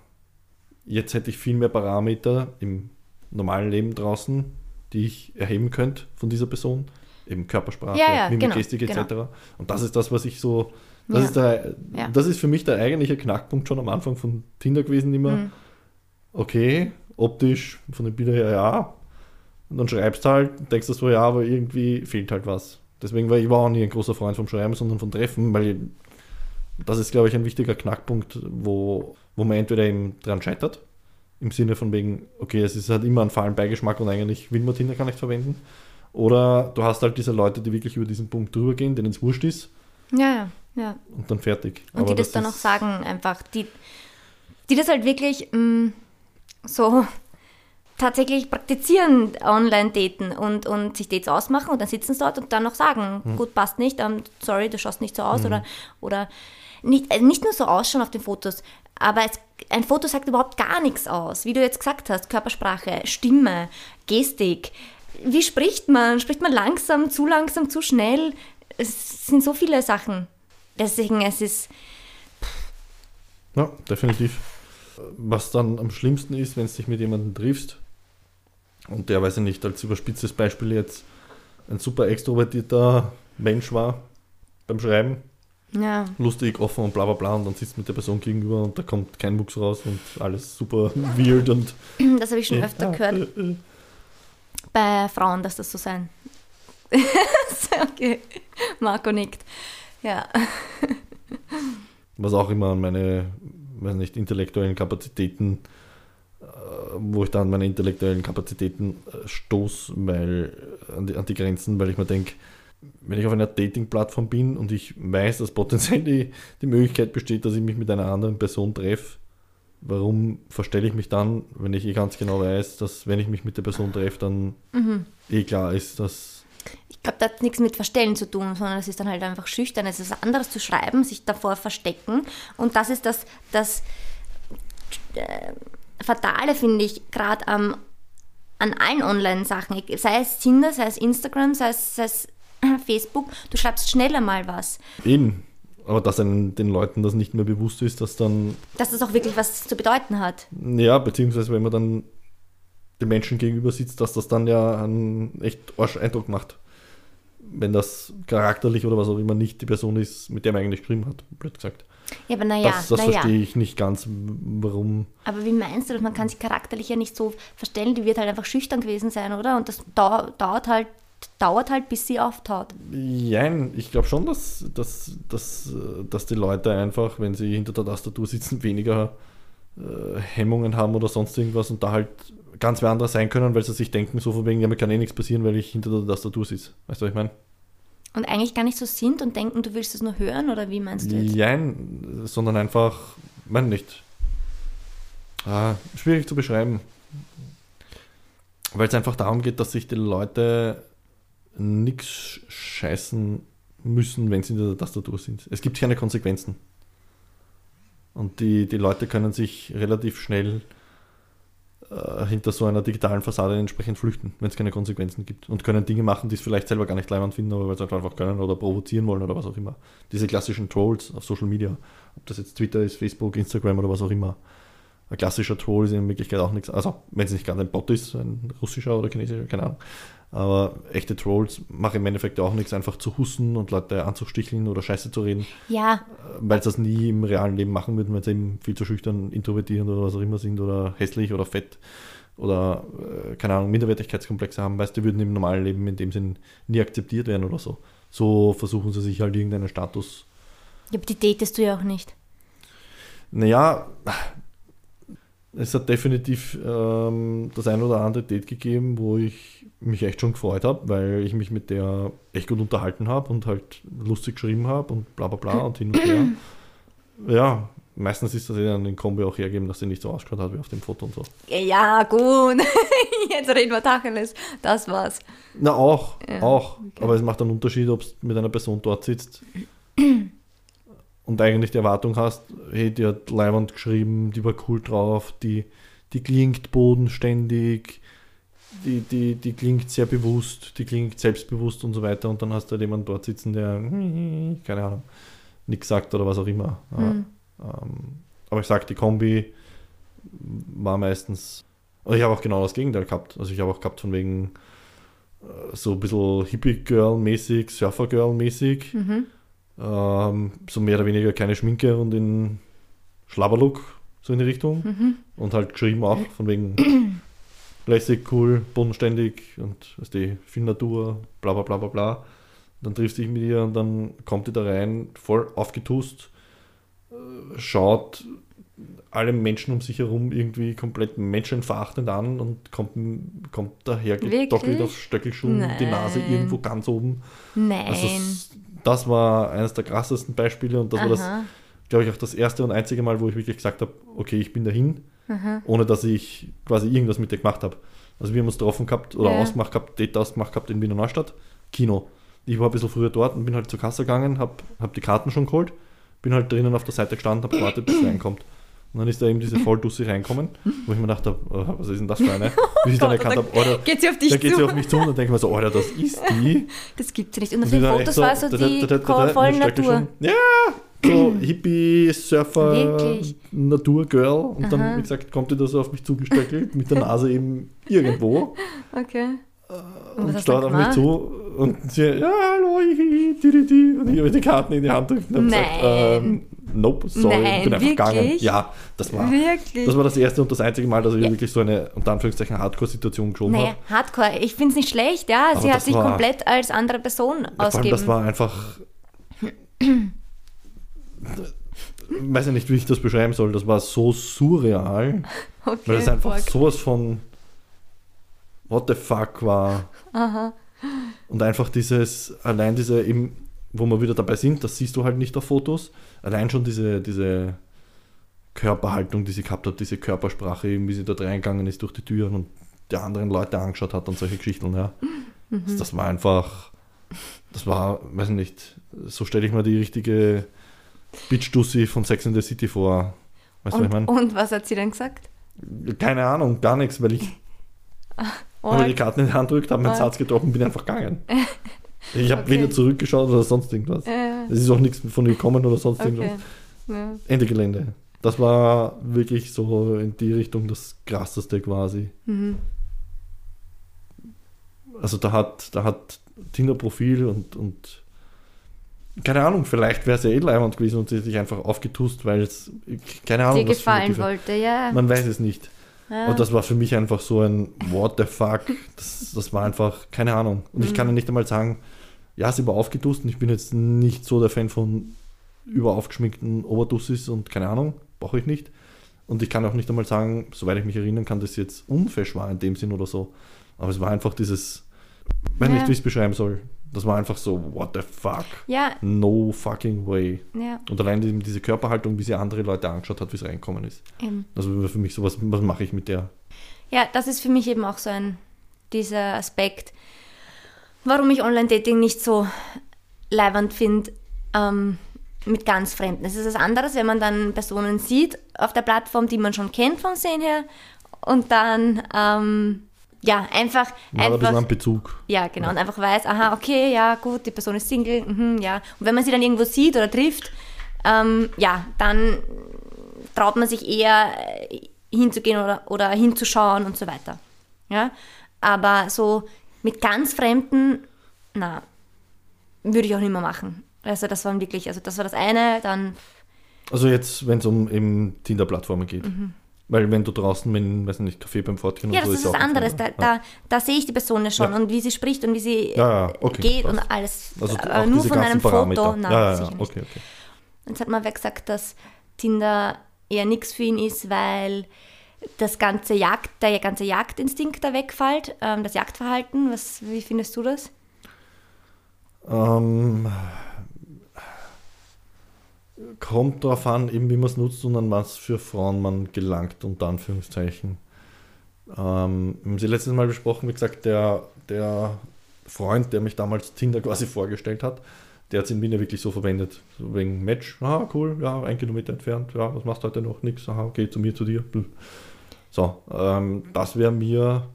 jetzt hätte ich viel mehr Parameter im normalen Leben draußen, die ich erheben könnte von dieser Person, eben Körpersprache, Ja, ja, Mimik, genau, Gestik etc. genau. Und das ist das, was ich so, das, Ja. ist der, das ist für mich der eigentliche Knackpunkt schon am Anfang von Tinder gewesen immer. Mhm. Okay, optisch, von den Bildern her, ja. Und dann schreibst du halt, denkst du so, ja, aber irgendwie fehlt halt was. Deswegen war ich war auch nie ein großer Freund vom Schreiben, sondern vom Treffen, weil das ist, glaube ich, ein wichtiger Knackpunkt, wo, wo man entweder eben dran scheitert, im Sinne von wegen, okay, es ist halt immer ein fahlen Beigeschmack und eigentlich will man Tinder gar nicht verwenden. Oder du hast halt diese Leute, die wirklich über diesen Punkt drüber gehen, denen es wurscht ist Ja, ja, ja. und dann fertig. Und Aber die das, dann auch sagen, einfach, die, die das halt wirklich mh, so tatsächlich praktizieren, online daten und, und sich Dates ausmachen und dann sitzen sie dort und dann noch sagen, Hm. gut, passt nicht, ähm, sorry, du schaust nicht so aus oder, oder nicht, also nicht nur so ausschauen auf den Fotos, aber es, ein Foto sagt überhaupt gar nichts aus, wie du jetzt gesagt hast, Körpersprache, Stimme, Gestik, wie spricht man? Spricht man langsam, zu langsam, zu schnell? Es sind so viele Sachen. Deswegen, es ist, Ja, definitiv. Was dann am schlimmsten ist, wenn du dich mit jemandem triffst und der, weiß ich nicht, als überspitztes Beispiel jetzt ein super extrovertierter Mensch war beim Schreiben, ja, lustig, offen und bla bla bla und dann sitzt mit der Person gegenüber und da kommt kein Mucks raus und alles super weird und das habe ich schon öfter Ja, gehört äh, äh. bei Frauen, dass das so sein. okay, Marco nickt. Ja, Was auch immer an meine, weiß nicht, intellektuellen Kapazitäten, äh, wo ich dann an meine intellektuellen Kapazitäten äh, stoß, weil an die, an die Grenzen, weil ich mir denke, wenn ich auf einer Dating-Plattform bin und ich weiß, dass potenziell die, die Möglichkeit besteht, dass ich mich mit einer anderen Person treffe, warum verstelle ich mich dann, wenn ich eh ganz genau weiß, dass wenn ich mich mit der Person treffe, dann eh klar ist, dass Ich glaube, das hat nichts mit Verstellen zu tun, sondern es ist dann halt einfach schüchtern. Es ist was anderes zu schreiben, sich davor verstecken. Und das ist das, das äh, Fatale, finde ich, gerade am an allen Online-Sachen, sei es Tinder, sei es Instagram, sei es, sei es Facebook, du schreibst schneller mal was. eben, aber dass einen, den Leuten das nicht mehr bewusst ist, dass dann, Dass das auch wirklich was zu bedeuten hat. ja, beziehungsweise wenn man dann dem Menschen gegenüber sitzt, dass das dann ja einen echt arsch Eindruck macht. Wenn das charakterlich oder was auch immer nicht die Person ist, mit der man eigentlich geschrieben hat, blöd gesagt. Ja, aber naja, das das naja. verstehe ich nicht ganz, warum. Aber wie meinst du das? Man kann sich charakterlich ja nicht so verstellen, die wird halt einfach schüchtern gewesen sein, oder? Und das dau dauert halt, dauert halt, bis sie auftaut. Jein, ich glaube schon, dass, dass, dass, dass die Leute einfach, wenn sie hinter der Tastatur sitzen, weniger äh, Hemmungen haben oder sonst irgendwas und da halt ganz wer anderes sein können, weil sie sich denken, so von wegen, ja, mir kann eh nichts passieren, weil ich hinter der Tastatur sitze. Weißt du, was ich meine? Und eigentlich gar nicht so sind und denken, du willst es nur hören, oder wie meinst du jetzt? Jein, sondern einfach, mein nicht. Ah, schwierig zu beschreiben. Weil es einfach darum geht, dass sich die Leute nichts scheißen müssen, wenn sie in der Tastatur sind. Es gibt keine Konsequenzen. Und die, die Leute können sich relativ schnell äh, hinter so einer digitalen Fassade entsprechend flüchten, wenn es keine Konsequenzen gibt. Und können Dinge machen, die es vielleicht selber gar nicht leibend finden, aber weil sie einfach können oder provozieren wollen oder was auch immer. Diese klassischen Trolls auf Social Media, ob das jetzt Twitter ist, Facebook, Instagram oder was auch immer. Ein klassischer Troll ist in Wirklichkeit auch nichts, also wenn es nicht gerade ein Bot ist, ein russischer oder chinesischer, keine Ahnung. Aber echte Trolls machen im Endeffekt auch nichts, einfach zu husten und Leute anzusticheln oder Scheiße zu reden, Ja, äh, weil sie das nie im realen Leben machen würden, weil sie eben viel zu schüchtern, introvertiert oder was auch immer sind oder hässlich oder fett oder, äh, keine Ahnung, Minderwertigkeitskomplexe haben, weißt du, die würden im normalen Leben in dem Sinn nie akzeptiert werden oder so. So versuchen sie sich halt irgendeinen Status ja, aber die datest du ja auch nicht. Naja, es hat definitiv ähm, das ein oder andere Date gegeben, wo ich mich echt schon gefreut habe, weil ich mich mit der echt gut unterhalten habe und halt lustig geschrieben habe und bla bla bla und hin und her. Ja, meistens ist das ja dann den Kombi auch hergeben, dass sie nicht so ausgeschaut hat wie auf dem Foto und so. Ja, gut. Jetzt reden wir Tacheles. Das war's. Na, auch, Ja, auch. okay. Aber es macht einen Unterschied, ob du mit einer Person dort sitzt und eigentlich die Erwartung hast, hey, die hat Leihwand geschrieben, die war cool drauf, die, die klingt bodenständig, die, die, die klingt sehr bewusst, die klingt selbstbewusst und so weiter. Und dann hast du halt jemanden dort sitzen, der, keine Ahnung, nichts sagt oder was auch immer. Hm. ähm, aber ich sag, die Kombi war meistens. Also ich habe auch genau das Gegenteil gehabt. Also ich habe auch gehabt von wegen äh, so ein bisschen Hippie-Girl-mäßig, Surfer-Girl-mäßig. Mhm. Ähm, so mehr oder weniger keine Schminke und in Schlabberlook, so in die Richtung. Mhm. Und halt geschrieben auch von wegen lässig, cool, bodenständig und weißt du, viel Natur, bla bla bla bla bla. Dann triffst du dich mit ihr und dann kommt die da rein, voll aufgetust, äh, schaut alle Menschen um sich herum irgendwie komplett menschenverachtend an und kommt, kommt daher gedockelt Wirklich? auf Stöckelschuhen, die Nase irgendwo ganz oben. Nein. Also das war eines der krassesten Beispiele und das war das, Aha. glaube ich, auch das erste und einzige Mal, wo ich wirklich gesagt habe, okay, ich bin dahin, Aha. ohne dass ich quasi irgendwas mit dir gemacht habe. Also wir haben uns getroffen gehabt oder Ja. ausgemacht gehabt, Date ausgemacht gehabt in Wiener Neustadt, Kino. Ich war ein bisschen früher dort und bin halt zur Kasse gegangen, habe hab die Karten schon geholt, bin halt drinnen auf der Seite gestanden, habe gewartet, bis sie reinkommt. Und dann ist da eben diese Volldussi reinkommen, wo ich mir gedacht habe, oh, was ist denn das für eine? Bis ich dann erkannt habe, Alter, Geht sie auf dich dann geht zu? sie auf mich zu und dann denke ich mir so, Alter, das ist die. Das gibt's nicht. Und auf Und den Fotos echt war so da, da, die da, da, da, da, Stöckelschuhen. Natur. Ja, so Hippie, Surfer, Wirklich? Naturgirl. Und Aha. dann, wie gesagt, kommt die da so auf mich zugestöckelt, mit der Nase eben irgendwo Okay. Und was und du starrt dann auf mich zu und sie, ja, hallo, hihi, di, di, und ich habe die Karten in die Hand gedrückt und habe gesagt, Nein. ähm, nope, sorry, Nein, ich bin einfach gegangen. wirklich? Ja, das war, Wirklich? das war das erste und das einzige Mal, dass ich Ja. wirklich so eine, unter Anführungszeichen, Hardcore-Situation geschoben naja, habe. Hardcore. Ich finde es nicht schlecht, ja. Aber Sie hat sich war- komplett als andere Person Ja, ausgegeben. das war einfach. weiß ja nicht, wie ich das beschreiben soll. Das war so surreal, okay, weil es einfach fuck. sowas von What the fuck war. Aha. Und einfach dieses, allein diese eben, wo wir wieder dabei sind, das siehst du halt nicht auf Fotos. Allein schon diese, diese Körperhaltung, die sie gehabt hat, diese Körpersprache, eben, wie sie dort reingegangen ist durch die Türen und die anderen Leute angeschaut hat und solche Geschichten. Ja. Mhm. Das, das, war einfach, das war, weiß nicht, so stelle ich mir die richtige Bitch-Dussi von Sex in the City vor. Weißt und, was ich mein? und was hat sie dann gesagt? Keine Ahnung, gar nichts, weil ich habe die Karten in die Hand gedrückt, habe meinen Satz getroffen und bin einfach gegangen. Ich habe okay. weder zurückgeschaut oder sonst irgendwas. Es ist auch nichts von gekommen oder sonst okay. irgendwas. Ja. Ende Gelände. Das war wirklich so in die Richtung das krasseste quasi. Mhm. Also da hat, da hat Tinder-Profil und, und keine Ahnung, vielleicht wäre es ja eh leibend gewesen und sie sich einfach aufgetust, weil es, keine Ahnung, dir gefallen wollte, ja. Man weiß es nicht. Ja. Und das war für mich einfach so ein What the fuck. Das, das war einfach, keine Ahnung. Und mhm. ich kann ja nicht einmal sagen, ja, sie war aufgedusst und ich bin jetzt nicht so der Fan von überaufgeschminkten Overdussis und keine Ahnung, brauche ich nicht. Und ich kann auch nicht einmal sagen, soweit ich mich erinnern kann, dass sie jetzt unfesch war in dem Sinn oder so. Aber es war einfach dieses, ich weiß ja. nicht, wie ich es beschreiben soll. Das war einfach so, what the fuck? Ja. No fucking way. Ja. Und allein diese Körperhaltung, wie sie andere Leute angeschaut hat, wie es reinkommen ist. Eben. Also für mich so, was, mache ich mit der? Ja, das ist für mich eben auch so ein, dieser Aspekt, warum ich Online-Dating nicht so leibernd finde ähm, mit ganz Fremden. Es ist was anderes, wenn man dann Personen sieht auf der Plattform, die man schon kennt vom Sehen her und dann ähm, ja, einfach. Ja, einfach ein Bezug. Ja, genau. Ja. Und einfach weiß, aha, okay, ja, gut, die Person ist Single, mhm, ja. Und wenn man sie dann irgendwo sieht oder trifft, ähm, ja, dann traut man sich eher äh, hinzugehen oder, oder hinzuschauen und so weiter. Ja. Aber so mit ganz Fremden, na, würde ich auch nicht mehr machen. Also das war wirklich, also das war das eine, dann. Also jetzt, wenn es um Tinder-Plattformen geht. Mhm. Weil wenn du draußen mit, weiß nicht, Kaffee beim Fortgehen ja, und so das ist was anderes. Da, da, da, sehe ich die Person schon ja. und wie sie spricht und wie sie ja, okay, geht passt. und alles. Also äh, nur von einem Parameter. Foto, nein, ja, ja, okay, okay. Jetzt hat man gesagt, dass Tinder eher nichts für ihn ist, weil das ganze Jagd, der ganze Jagdinstinkt da wegfällt, ähm, das Jagdverhalten. Was, wie findest du das? Ähm, kommt darauf an, eben wie man es nutzt und an was für Frauen man gelangt, unter Anführungszeichen. Ähm, wir haben sie letztes Mal besprochen, wie gesagt, der, der Freund, der mich damals Tinder quasi vorgestellt hat, der hat es in Wien ja wirklich so verwendet. So wegen Match, aha, cool, ja, ein Kilometer entfernt, ja, was machst du heute noch? Nix, aha, okay, zu mir, zu dir. So, ähm, das wäre mir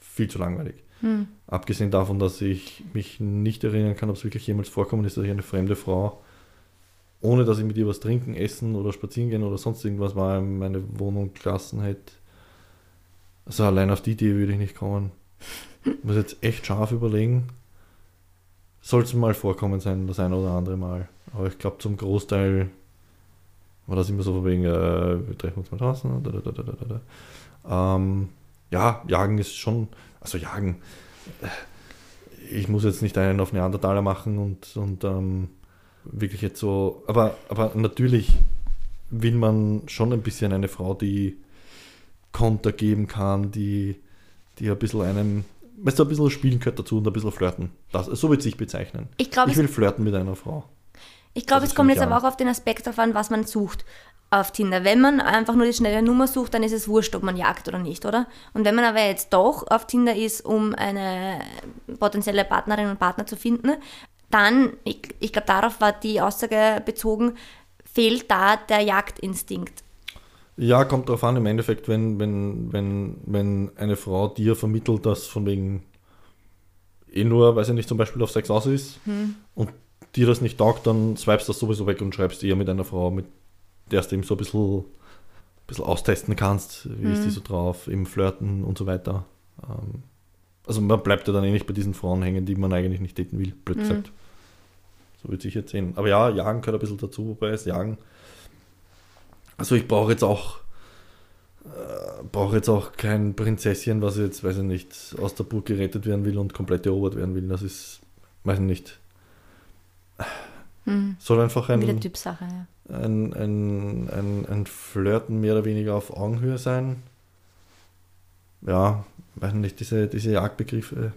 viel zu langweilig. Hm. Abgesehen davon, dass ich mich nicht erinnern kann, ob es wirklich jemals vorkommen ist, dass ich eine fremde Frau ohne dass ich mit ihr was trinken, essen oder spazieren gehen oder sonst irgendwas mal in meine Wohnung gelassen hätte. Also allein auf die Idee würde ich nicht kommen. Ich muss jetzt echt scharf überlegen. Soll es mal vorkommen sein, das eine oder andere Mal. Aber ich glaube, zum Großteil war das immer so von wegen, äh, wir treffen uns mal draußen. Da, da, da, ähm, ja, Jagen ist schon, also Jagen. Ich muss jetzt nicht einen auf Neandertaler machen und, und ähm, wirklich jetzt so, aber, aber natürlich will man schon ein bisschen eine Frau, die Konter geben kann, die, die ein bisschen einem, weißt du, ein bisschen spielen gehört dazu und ein bisschen flirten. Das, so wird sich bezeichnen. Ich, glaub, ich will flirten mit einer Frau. Ich glaube, es kommt jetzt aber auch auf den Aspekt darauf an, was man sucht auf Tinder. Wenn man einfach nur die schnelle Nummer sucht, dann ist es wurscht, ob man jagt oder nicht, oder? Und wenn man aber jetzt doch auf Tinder ist, um eine potenzielle Partnerin und Partner zu finden, dann, ich, ich glaube, darauf war die Aussage bezogen, fehlt da der Jagdinstinkt. Ja, kommt darauf an, im Endeffekt, wenn, wenn, wenn, wenn eine Frau dir vermittelt, dass von wegen eh nur, weiß ich nicht, zum Beispiel auf Sex aus ist hm. und dir das nicht taugt, dann swipest das sowieso weg und schreibst eher mit einer Frau, mit der du eben so ein bisschen, ein bisschen austesten kannst, wie hm. ist die hm. so drauf, im Flirten und so weiter. Ähm, also man bleibt ja dann eh nicht bei diesen Frauen hängen, die man eigentlich nicht daten will, blöd hm. So würde ich jetzt sehen. Aber ja, Jagen gehört ein bisschen dazu, wobei es Jagen. Also ich brauche jetzt auch äh, brauche jetzt auch kein Prinzesschen, was jetzt, weiß ich nicht, aus der Burg gerettet werden will und komplett erobert werden will. Das ist, weiß ich nicht. Hm. Soll einfach ein, Wieder Typsache, ja. ein, ein, ein, ein Flirten mehr oder weniger auf Augenhöhe sein. Ja, weiß nicht, diese, diese Jagdbegriffe,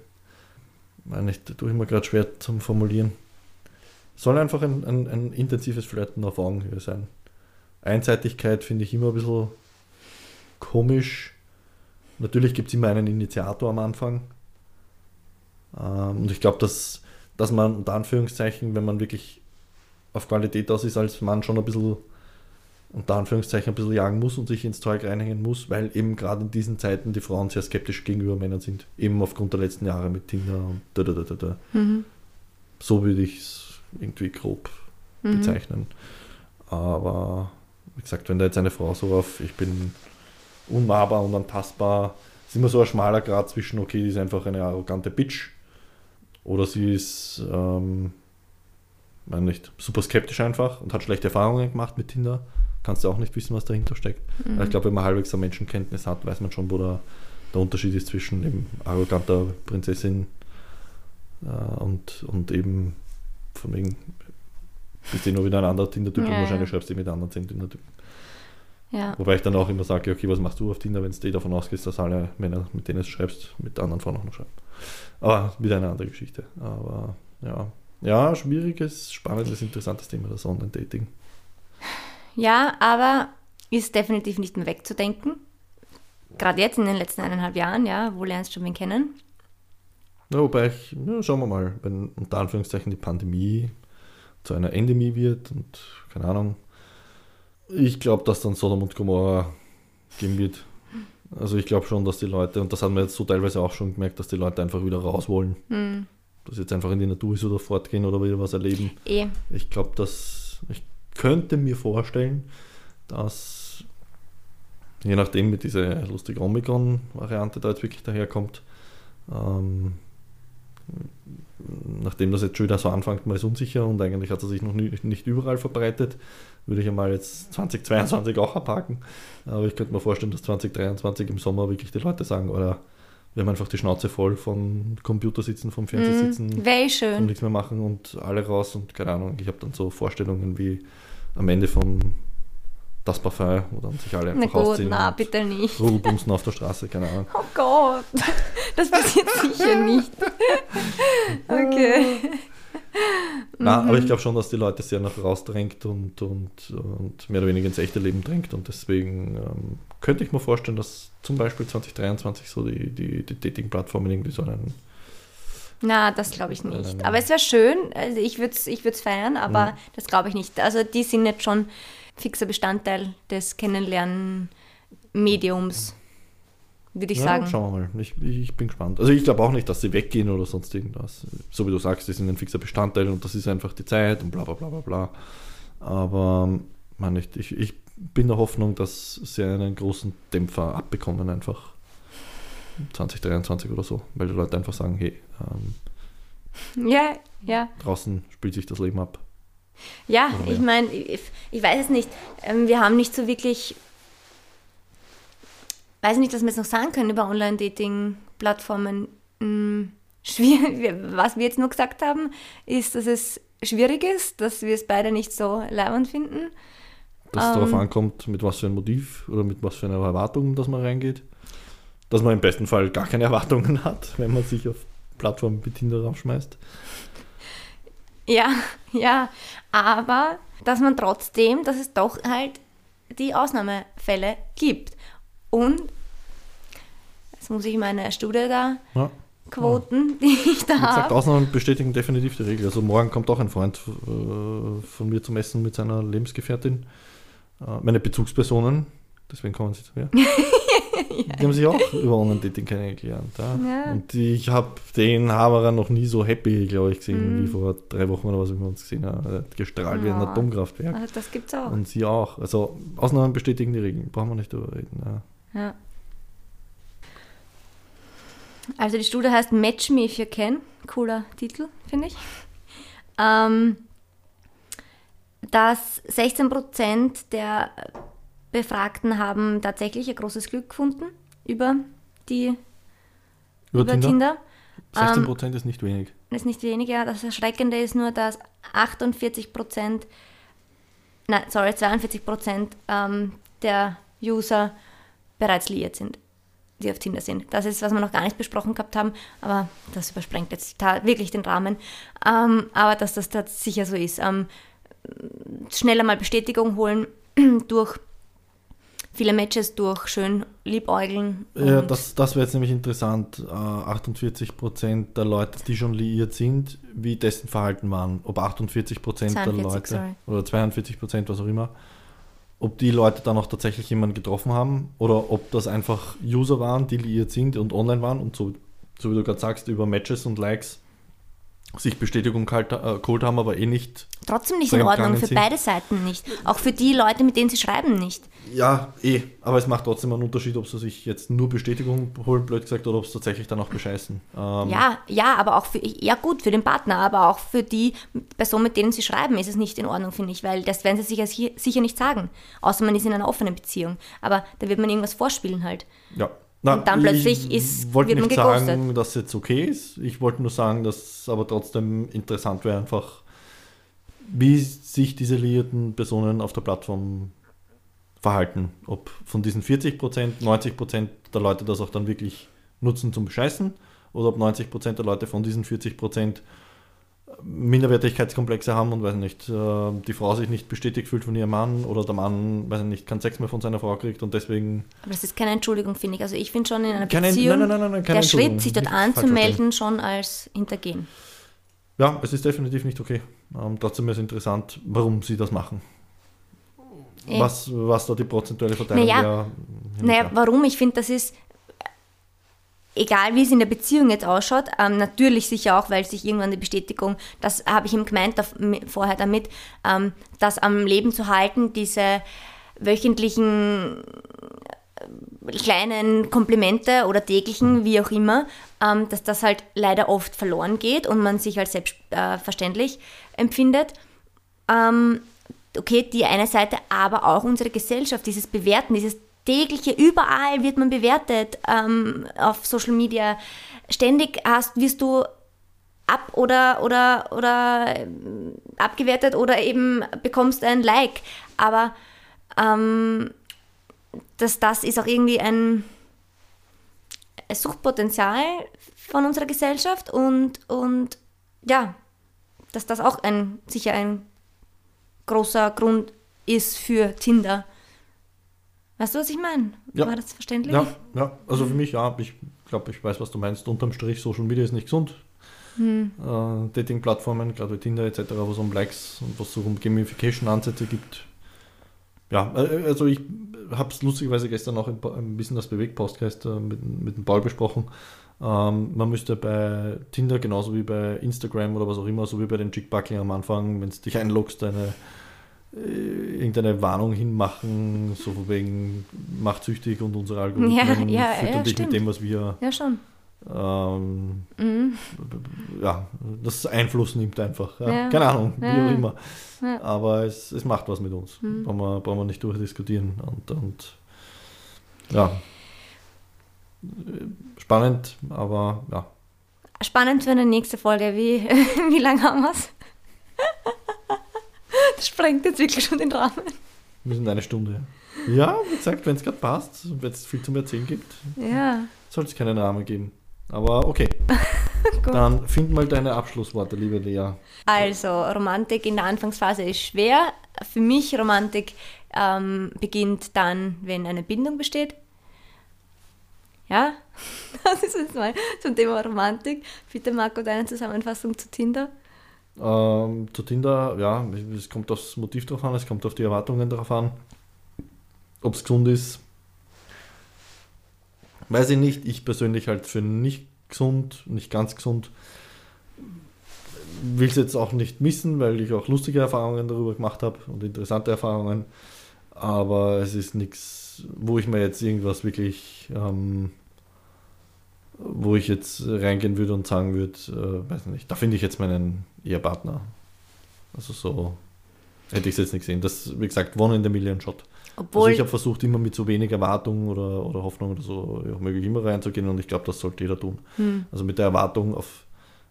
meine ich, tue ich mir gerade schwer zum Formulieren. Soll einfach ein, ein, ein intensives Flirten auf Augenhöhe sein. Einseitigkeit finde ich immer ein bisschen komisch. Natürlich gibt es immer einen Initiator am Anfang. Ähm, und ich glaube, dass, dass man unter Anführungszeichen, wenn man wirklich auf Qualität aus ist, als Mann schon ein bisschen unter Anführungszeichen ein bisschen jagen muss und sich ins Zeug reinhängen muss, weil eben gerade in diesen Zeiten die Frauen sehr skeptisch gegenüber Männern sind. Eben aufgrund der letzten Jahre mit Tinder und da, da, da, da, da. Mhm. So würde ich es irgendwie grob mhm. bezeichnen. Aber wie gesagt, wenn da jetzt eine Frau so auf, ich bin unnahbar und antastbar, ist immer so ein schmaler Grad zwischen, okay, die ist einfach eine arrogante Bitch oder sie ist, ähm, meine nicht, super skeptisch einfach und hat schlechte Erfahrungen gemacht mit Tinder kannst du auch nicht wissen, was dahinter steckt. Mhm. Ich glaube, wenn man halbwegs eine Menschenkenntnis hat, weiß man schon, wo der, der Unterschied ist zwischen eben arroganter Prinzessin äh, und, und eben von wegen, bist du nur wieder ein anderer Tinder-Typ ja, und wahrscheinlich schreibst du mit anderen zehn Tinder-Typen. Ja. Wobei ich dann auch immer sage, okay, was machst du auf Tinder, wenn du eh davon ausgehst, dass alle Männer, mit denen du schreibst, mit anderen Frauen auch noch schreiben. Aber wieder eine andere Geschichte. Aber ja, ja, schwieriges, spannendes, interessantes Thema, das Online-Dating. Ja, aber ist definitiv nicht mehr wegzudenken. Gerade jetzt in den letzten eineinhalb Jahren, ja, wo lernst du schon wen kennen? Ja, wobei ich, ja, schauen wir mal, wenn unter Anführungszeichen die Pandemie zu einer Endemie wird und keine Ahnung. Ich glaube, dass dann Sodom und Gomorra geben wird. Also ich glaube schon, dass die Leute, und das haben wir jetzt so teilweise auch schon gemerkt, dass die Leute einfach wieder raus wollen. Mhm. Dass jetzt einfach in die Natur ist oder fortgehen oder wieder was erleben. Eh. Ich glaube, dass ich könnte mir vorstellen, dass je nachdem mit dieser lustige Omikron-Variante da jetzt wirklich daherkommt, ähm, nachdem das jetzt schon wieder so anfängt, man ist unsicher und eigentlich hat er sich noch nie, nicht überall verbreitet, würde ich einmal jetzt 2022 auch abhaken. Aber ich könnte mir vorstellen, dass 2023 im Sommer wirklich die Leute sagen, oder wir haben einfach die Schnauze voll von Computersitzen, vom Fernsehsitzen, mm, schön. und nichts mehr machen und alle raus und keine Ahnung. Ich habe dann so Vorstellungen wie am Ende von das Parfum, wo dann sich alle einfach na gut, ausziehen. Na, bitte nicht. Rudelbumsen auf der Straße, keine Ahnung. Oh Gott, das passiert sicher nicht. Okay. Na, aber ich glaube schon, dass die Leute sehr nach rausdrängt und, und, und mehr oder weniger ins echte Leben drängt. Und deswegen ähm, könnte ich mir vorstellen, dass zum Beispiel 2023 so die, die, die Dating-Plattformen irgendwie so einen na, das glaube ich nicht. Aber es wäre schön, also ich würde es ich feiern, aber mhm. das glaube ich nicht. Also die sind jetzt schon fixer Bestandteil des Kennenlernen-Mediums, würde ich ja, sagen. Schauen wir mal. Ich, ich bin gespannt. Also ich glaube auch nicht, dass sie weggehen oder sonst irgendwas. So wie du sagst, die sind ein fixer Bestandteil und das ist einfach die Zeit und bla bla bla bla bla. Aber man nicht, ich, ich bin der Hoffnung, dass sie einen großen Dämpfer abbekommen einfach 2023 oder so, weil die Leute einfach sagen, hey, ähm, ja, ja. draußen spielt sich das Leben ab. Ja, ich meine, ich, ich, weiß es nicht. Ähm, wir haben nicht so wirklich, weiß nicht, was wir jetzt noch sagen können über Online-Dating-Plattformen. Hm, was wir jetzt nur gesagt haben, ist, dass es schwierig ist, dass wir es beide nicht so leibend finden. Dass es ähm, darauf ankommt, mit was für ein Motiv oder mit was für einer Erwartung, dass man reingeht dass man im besten Fall gar keine Erwartungen hat, wenn man sich auf Plattformen wie Tinder raufschmeißt. Ja, ja, aber dass man trotzdem, dass es doch halt die Ausnahmefälle gibt. Und jetzt muss ich meine Studie da ja. quoten, ja. die ich da habe. gesagt, Ausnahmen bestätigen definitiv die Regel. Also morgen kommt auch ein Freund äh, von mir zum Essen mit seiner Lebensgefährtin. Äh, meine Bezugspersonen, deswegen kommen sie zu mir. Die haben sich auch über Online-Dating kennengelernt. Ja. ja. Und ich habe den Haberer noch nie so happy, glaube ich, gesehen, mm. wie vor drei Wochen oder was wir uns gesehen haben. Er hat gestrahlt ja. wie ein Atomkraftwerk. Also das gibt's auch. Und sie auch. Also Ausnahmen bestätigen die Regeln. Brauchen wir nicht darüber reden. Ja. ja. Also die Studie heißt Match Me If You Can. Cooler Titel, finde ich. Ähm, dass 16% der Befragten haben tatsächlich ein großes Glück gefunden über die über, über Tinder. Tinder. 16 Prozent ähm, ist nicht wenig. Ist nicht wenig, ja. Das Erschreckende ist nur, dass 48 Prozent, nein, sorry, 42 Prozent ähm, der User bereits liiert sind, die auf Tinder sind. Das ist, was wir noch gar nicht besprochen gehabt haben, aber das übersprengt jetzt wirklich den Rahmen. Ähm, aber dass das, das sicher so ist. Ähm, schneller mal Bestätigung holen durch viele Matches, durch schön Liebäugeln. Ja, das, das wäre jetzt nämlich interessant. Äh, 48% der Leute, die schon liiert sind, wie dessen Verhalten waren. Ob 48% der 42, Leute sorry. oder 42%, was auch immer, ob die Leute dann auch tatsächlich jemanden getroffen haben oder ob das einfach User waren, die liiert sind und online waren und so, so wie du gerade sagst, über Matches und Likes sich Bestätigung geholt äh, geholt haben, aber eh nicht Trotzdem nicht in Ordnung, für sind. beide Seiten nicht. Auch für die Leute, mit denen sie schreiben, nicht. Ja, eh, aber es macht trotzdem einen Unterschied, ob sie sich jetzt nur Bestätigung holen, blöd gesagt, oder ob es tatsächlich dann auch bescheißen. Ähm, Ja, ja, aber auch für, ja gut, für den Partner, aber auch für die Person, mit denen sie schreiben, ist es nicht in Ordnung, finde ich, weil das werden sie sicher, sicher nicht sagen. Außer man ist in einer offenen Beziehung. Aber da wird man irgendwas vorspielen halt. ja. Und dann plötzlich ist- wollte wird man nicht geghostet. sagen, dass es jetzt okay ist. Ich wollte nur sagen, dass es aber trotzdem interessant wäre, einfach, wie sich diese liierten Personen auf der Plattform verhalten. Ob von diesen 40%, 90% der Leute das auch dann wirklich nutzen zum Bescheißen oder ob 90% der Leute von diesen 40% Minderwertigkeitskomplexe haben und weiß nicht, äh, die Frau sich nicht bestätigt fühlt von ihrem Mann oder der Mann, weiß nicht, keinen Sex mehr von seiner Frau kriegt und deswegen Aber das ist keine Entschuldigung, finde ich. Also ich finde schon in einer Keine- Beziehung, nein, nein, nein, der Schritt, sich dort anzumelden, schon als Hintergehen. Ja, es ist definitiv nicht okay. Ähm, trotzdem ist interessant, warum sie das machen. Eh. Was, was da die prozentuelle Verteilung Naja, wäre. Naja, warum? Ich finde, das ist, egal wie es in der Beziehung jetzt ausschaut, ähm, natürlich sicher auch, weil sich irgendwann die Bestätigung, das habe ich ihm gemeint mi- vorher damit, ähm, das am Leben zu halten, diese wöchentlichen äh, kleinen Komplimente oder täglichen, wie auch immer, ähm, dass das halt leider oft verloren geht und man sich als selbstverständlich empfindet. Ähm, okay, die eine Seite, aber auch unsere Gesellschaft, dieses Bewerten, dieses tägliche, überall wird man bewertet ähm, auf Social Media. Ständig hast, wirst du ab oder, oder, oder ähm, abgewertet oder eben bekommst ein Like. Aber ähm, das, das ist auch irgendwie ein, ein Suchtpotenzial von unserer Gesellschaft und, und ja, dass das auch ein, sicher ein großer Grund ist für Tinder. Weißt du, was ich meine? Ja. War das verständlich? Ja, ja, also für mich ja, ich glaube, ich weiß, was du meinst. Unterm Strich, Social Media ist nicht gesund. Hm. Äh, Dating-Plattformen, gerade wie Tinder etc., wo es um Likes und was so um Gamification-Ansätze gibt. Ja, äh, also ich habe es lustigerweise gestern auch ein, bisschen das Bewegt-Podcast äh, mit, mit dem Paul besprochen. Ähm, man müsste bei Tinder genauso wie bei Instagram oder was auch immer, so wie bei den Chickbuckling am Anfang, wenn du dich einloggst, eine äh, irgendeine Warnung hinmachen, so von wegen macht süchtig und unsere Algorithmen Ja, ja, füttern ja, dich mit dem, was wir Ja, schon. ähm, Mhm. ja, das Einfluss nimmt einfach. Ja. Keine Ahnung, wie auch immer. Aber es, es macht was mit uns. Mhm. Brauchen, wir, brauchen wir nicht durchdiskutieren. Und, und ja, spannend, aber ja. Spannend für eine nächste Folge. Wie, wie lange haben wir es? Das sprengt jetzt wirklich schon den Rahmen. Wir sind eine Stunde. Ja, wie gesagt, wenn es gerade passt, wenn es viel zum Erzählen gibt, Ja, soll es keinen Rahmen geben. Aber okay. Dann find mal deine Abschlussworte, liebe Lea. also Romantik in der Anfangsphase ist schwer. Für mich Romantik ähm, beginnt dann, wenn eine Bindung besteht. Ja, das ist jetzt mal zum Thema Romantik. Bitte Marco, deine Zusammenfassung zu Tinder. Ähm, zu Tinder, ja, es kommt aufs Motiv drauf an, es kommt auf die Erwartungen drauf an. Ob es gesund ist, weiß ich nicht. Ich persönlich halt für nicht gesund, nicht ganz gesund. Will es jetzt auch nicht missen, weil ich auch lustige Erfahrungen darüber gemacht habe und interessante Erfahrungen. Aber es ist nichts, wo ich mir jetzt irgendwas wirklich, ähm, wo ich jetzt reingehen würde und sagen würde, äh, weiß nicht, da finde ich jetzt meinen Ehepartner. Also so hätte ich es jetzt nicht gesehen. Das, wie gesagt, One in the Million Shot. Obwohl, also ich habe versucht, immer mit so wenig Erwartung oder, oder Hoffnung oder so auch möglich immer reinzugehen und ich glaube, das sollte jeder tun. hm, Also mit der Erwartung auf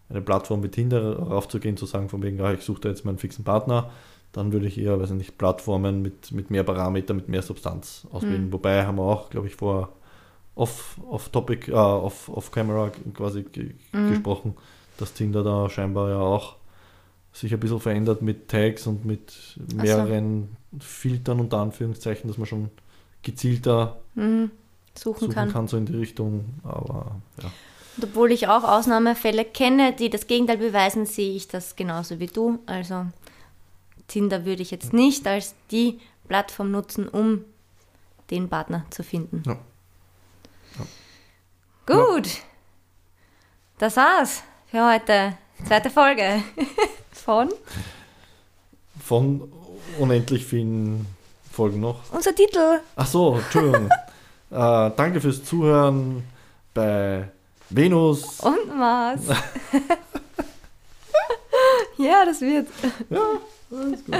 eine Plattform wie Tinder raufzugehen, zu sagen, von wegen, ah, ich suche da jetzt meinen fixen Partner, dann würde ich eher, weiß ich nicht, Plattformen mit, mit mehr Parameter, mit mehr Substanz auswählen. Hm. Wobei haben wir auch, glaube ich, vor off, off Topic, äh, off, off Camera quasi Mhm. gesprochen, dass Tinder da scheinbar ja auch sich ein bisschen verändert mit Tags und mit mehreren Filtern unter Anführungszeichen, dass man schon gezielter Mhm. Suchen, suchen kann. kann, so in die Richtung. Aber ja. Und obwohl ich auch Ausnahmefälle kenne, die das Gegenteil beweisen, sehe ich das genauso wie du. Also Tinder würde ich jetzt nicht als die Plattform nutzen, um den Partner zu finden. Ja. Gut. Das war's für heute. Zweite Folge von Von unendlich vielen Folgen noch. unser Titel. Ach so, Entschuldigung. äh, danke fürs Zuhören bei Venus. Und Mars. ja, das wird. Ja, alles gut.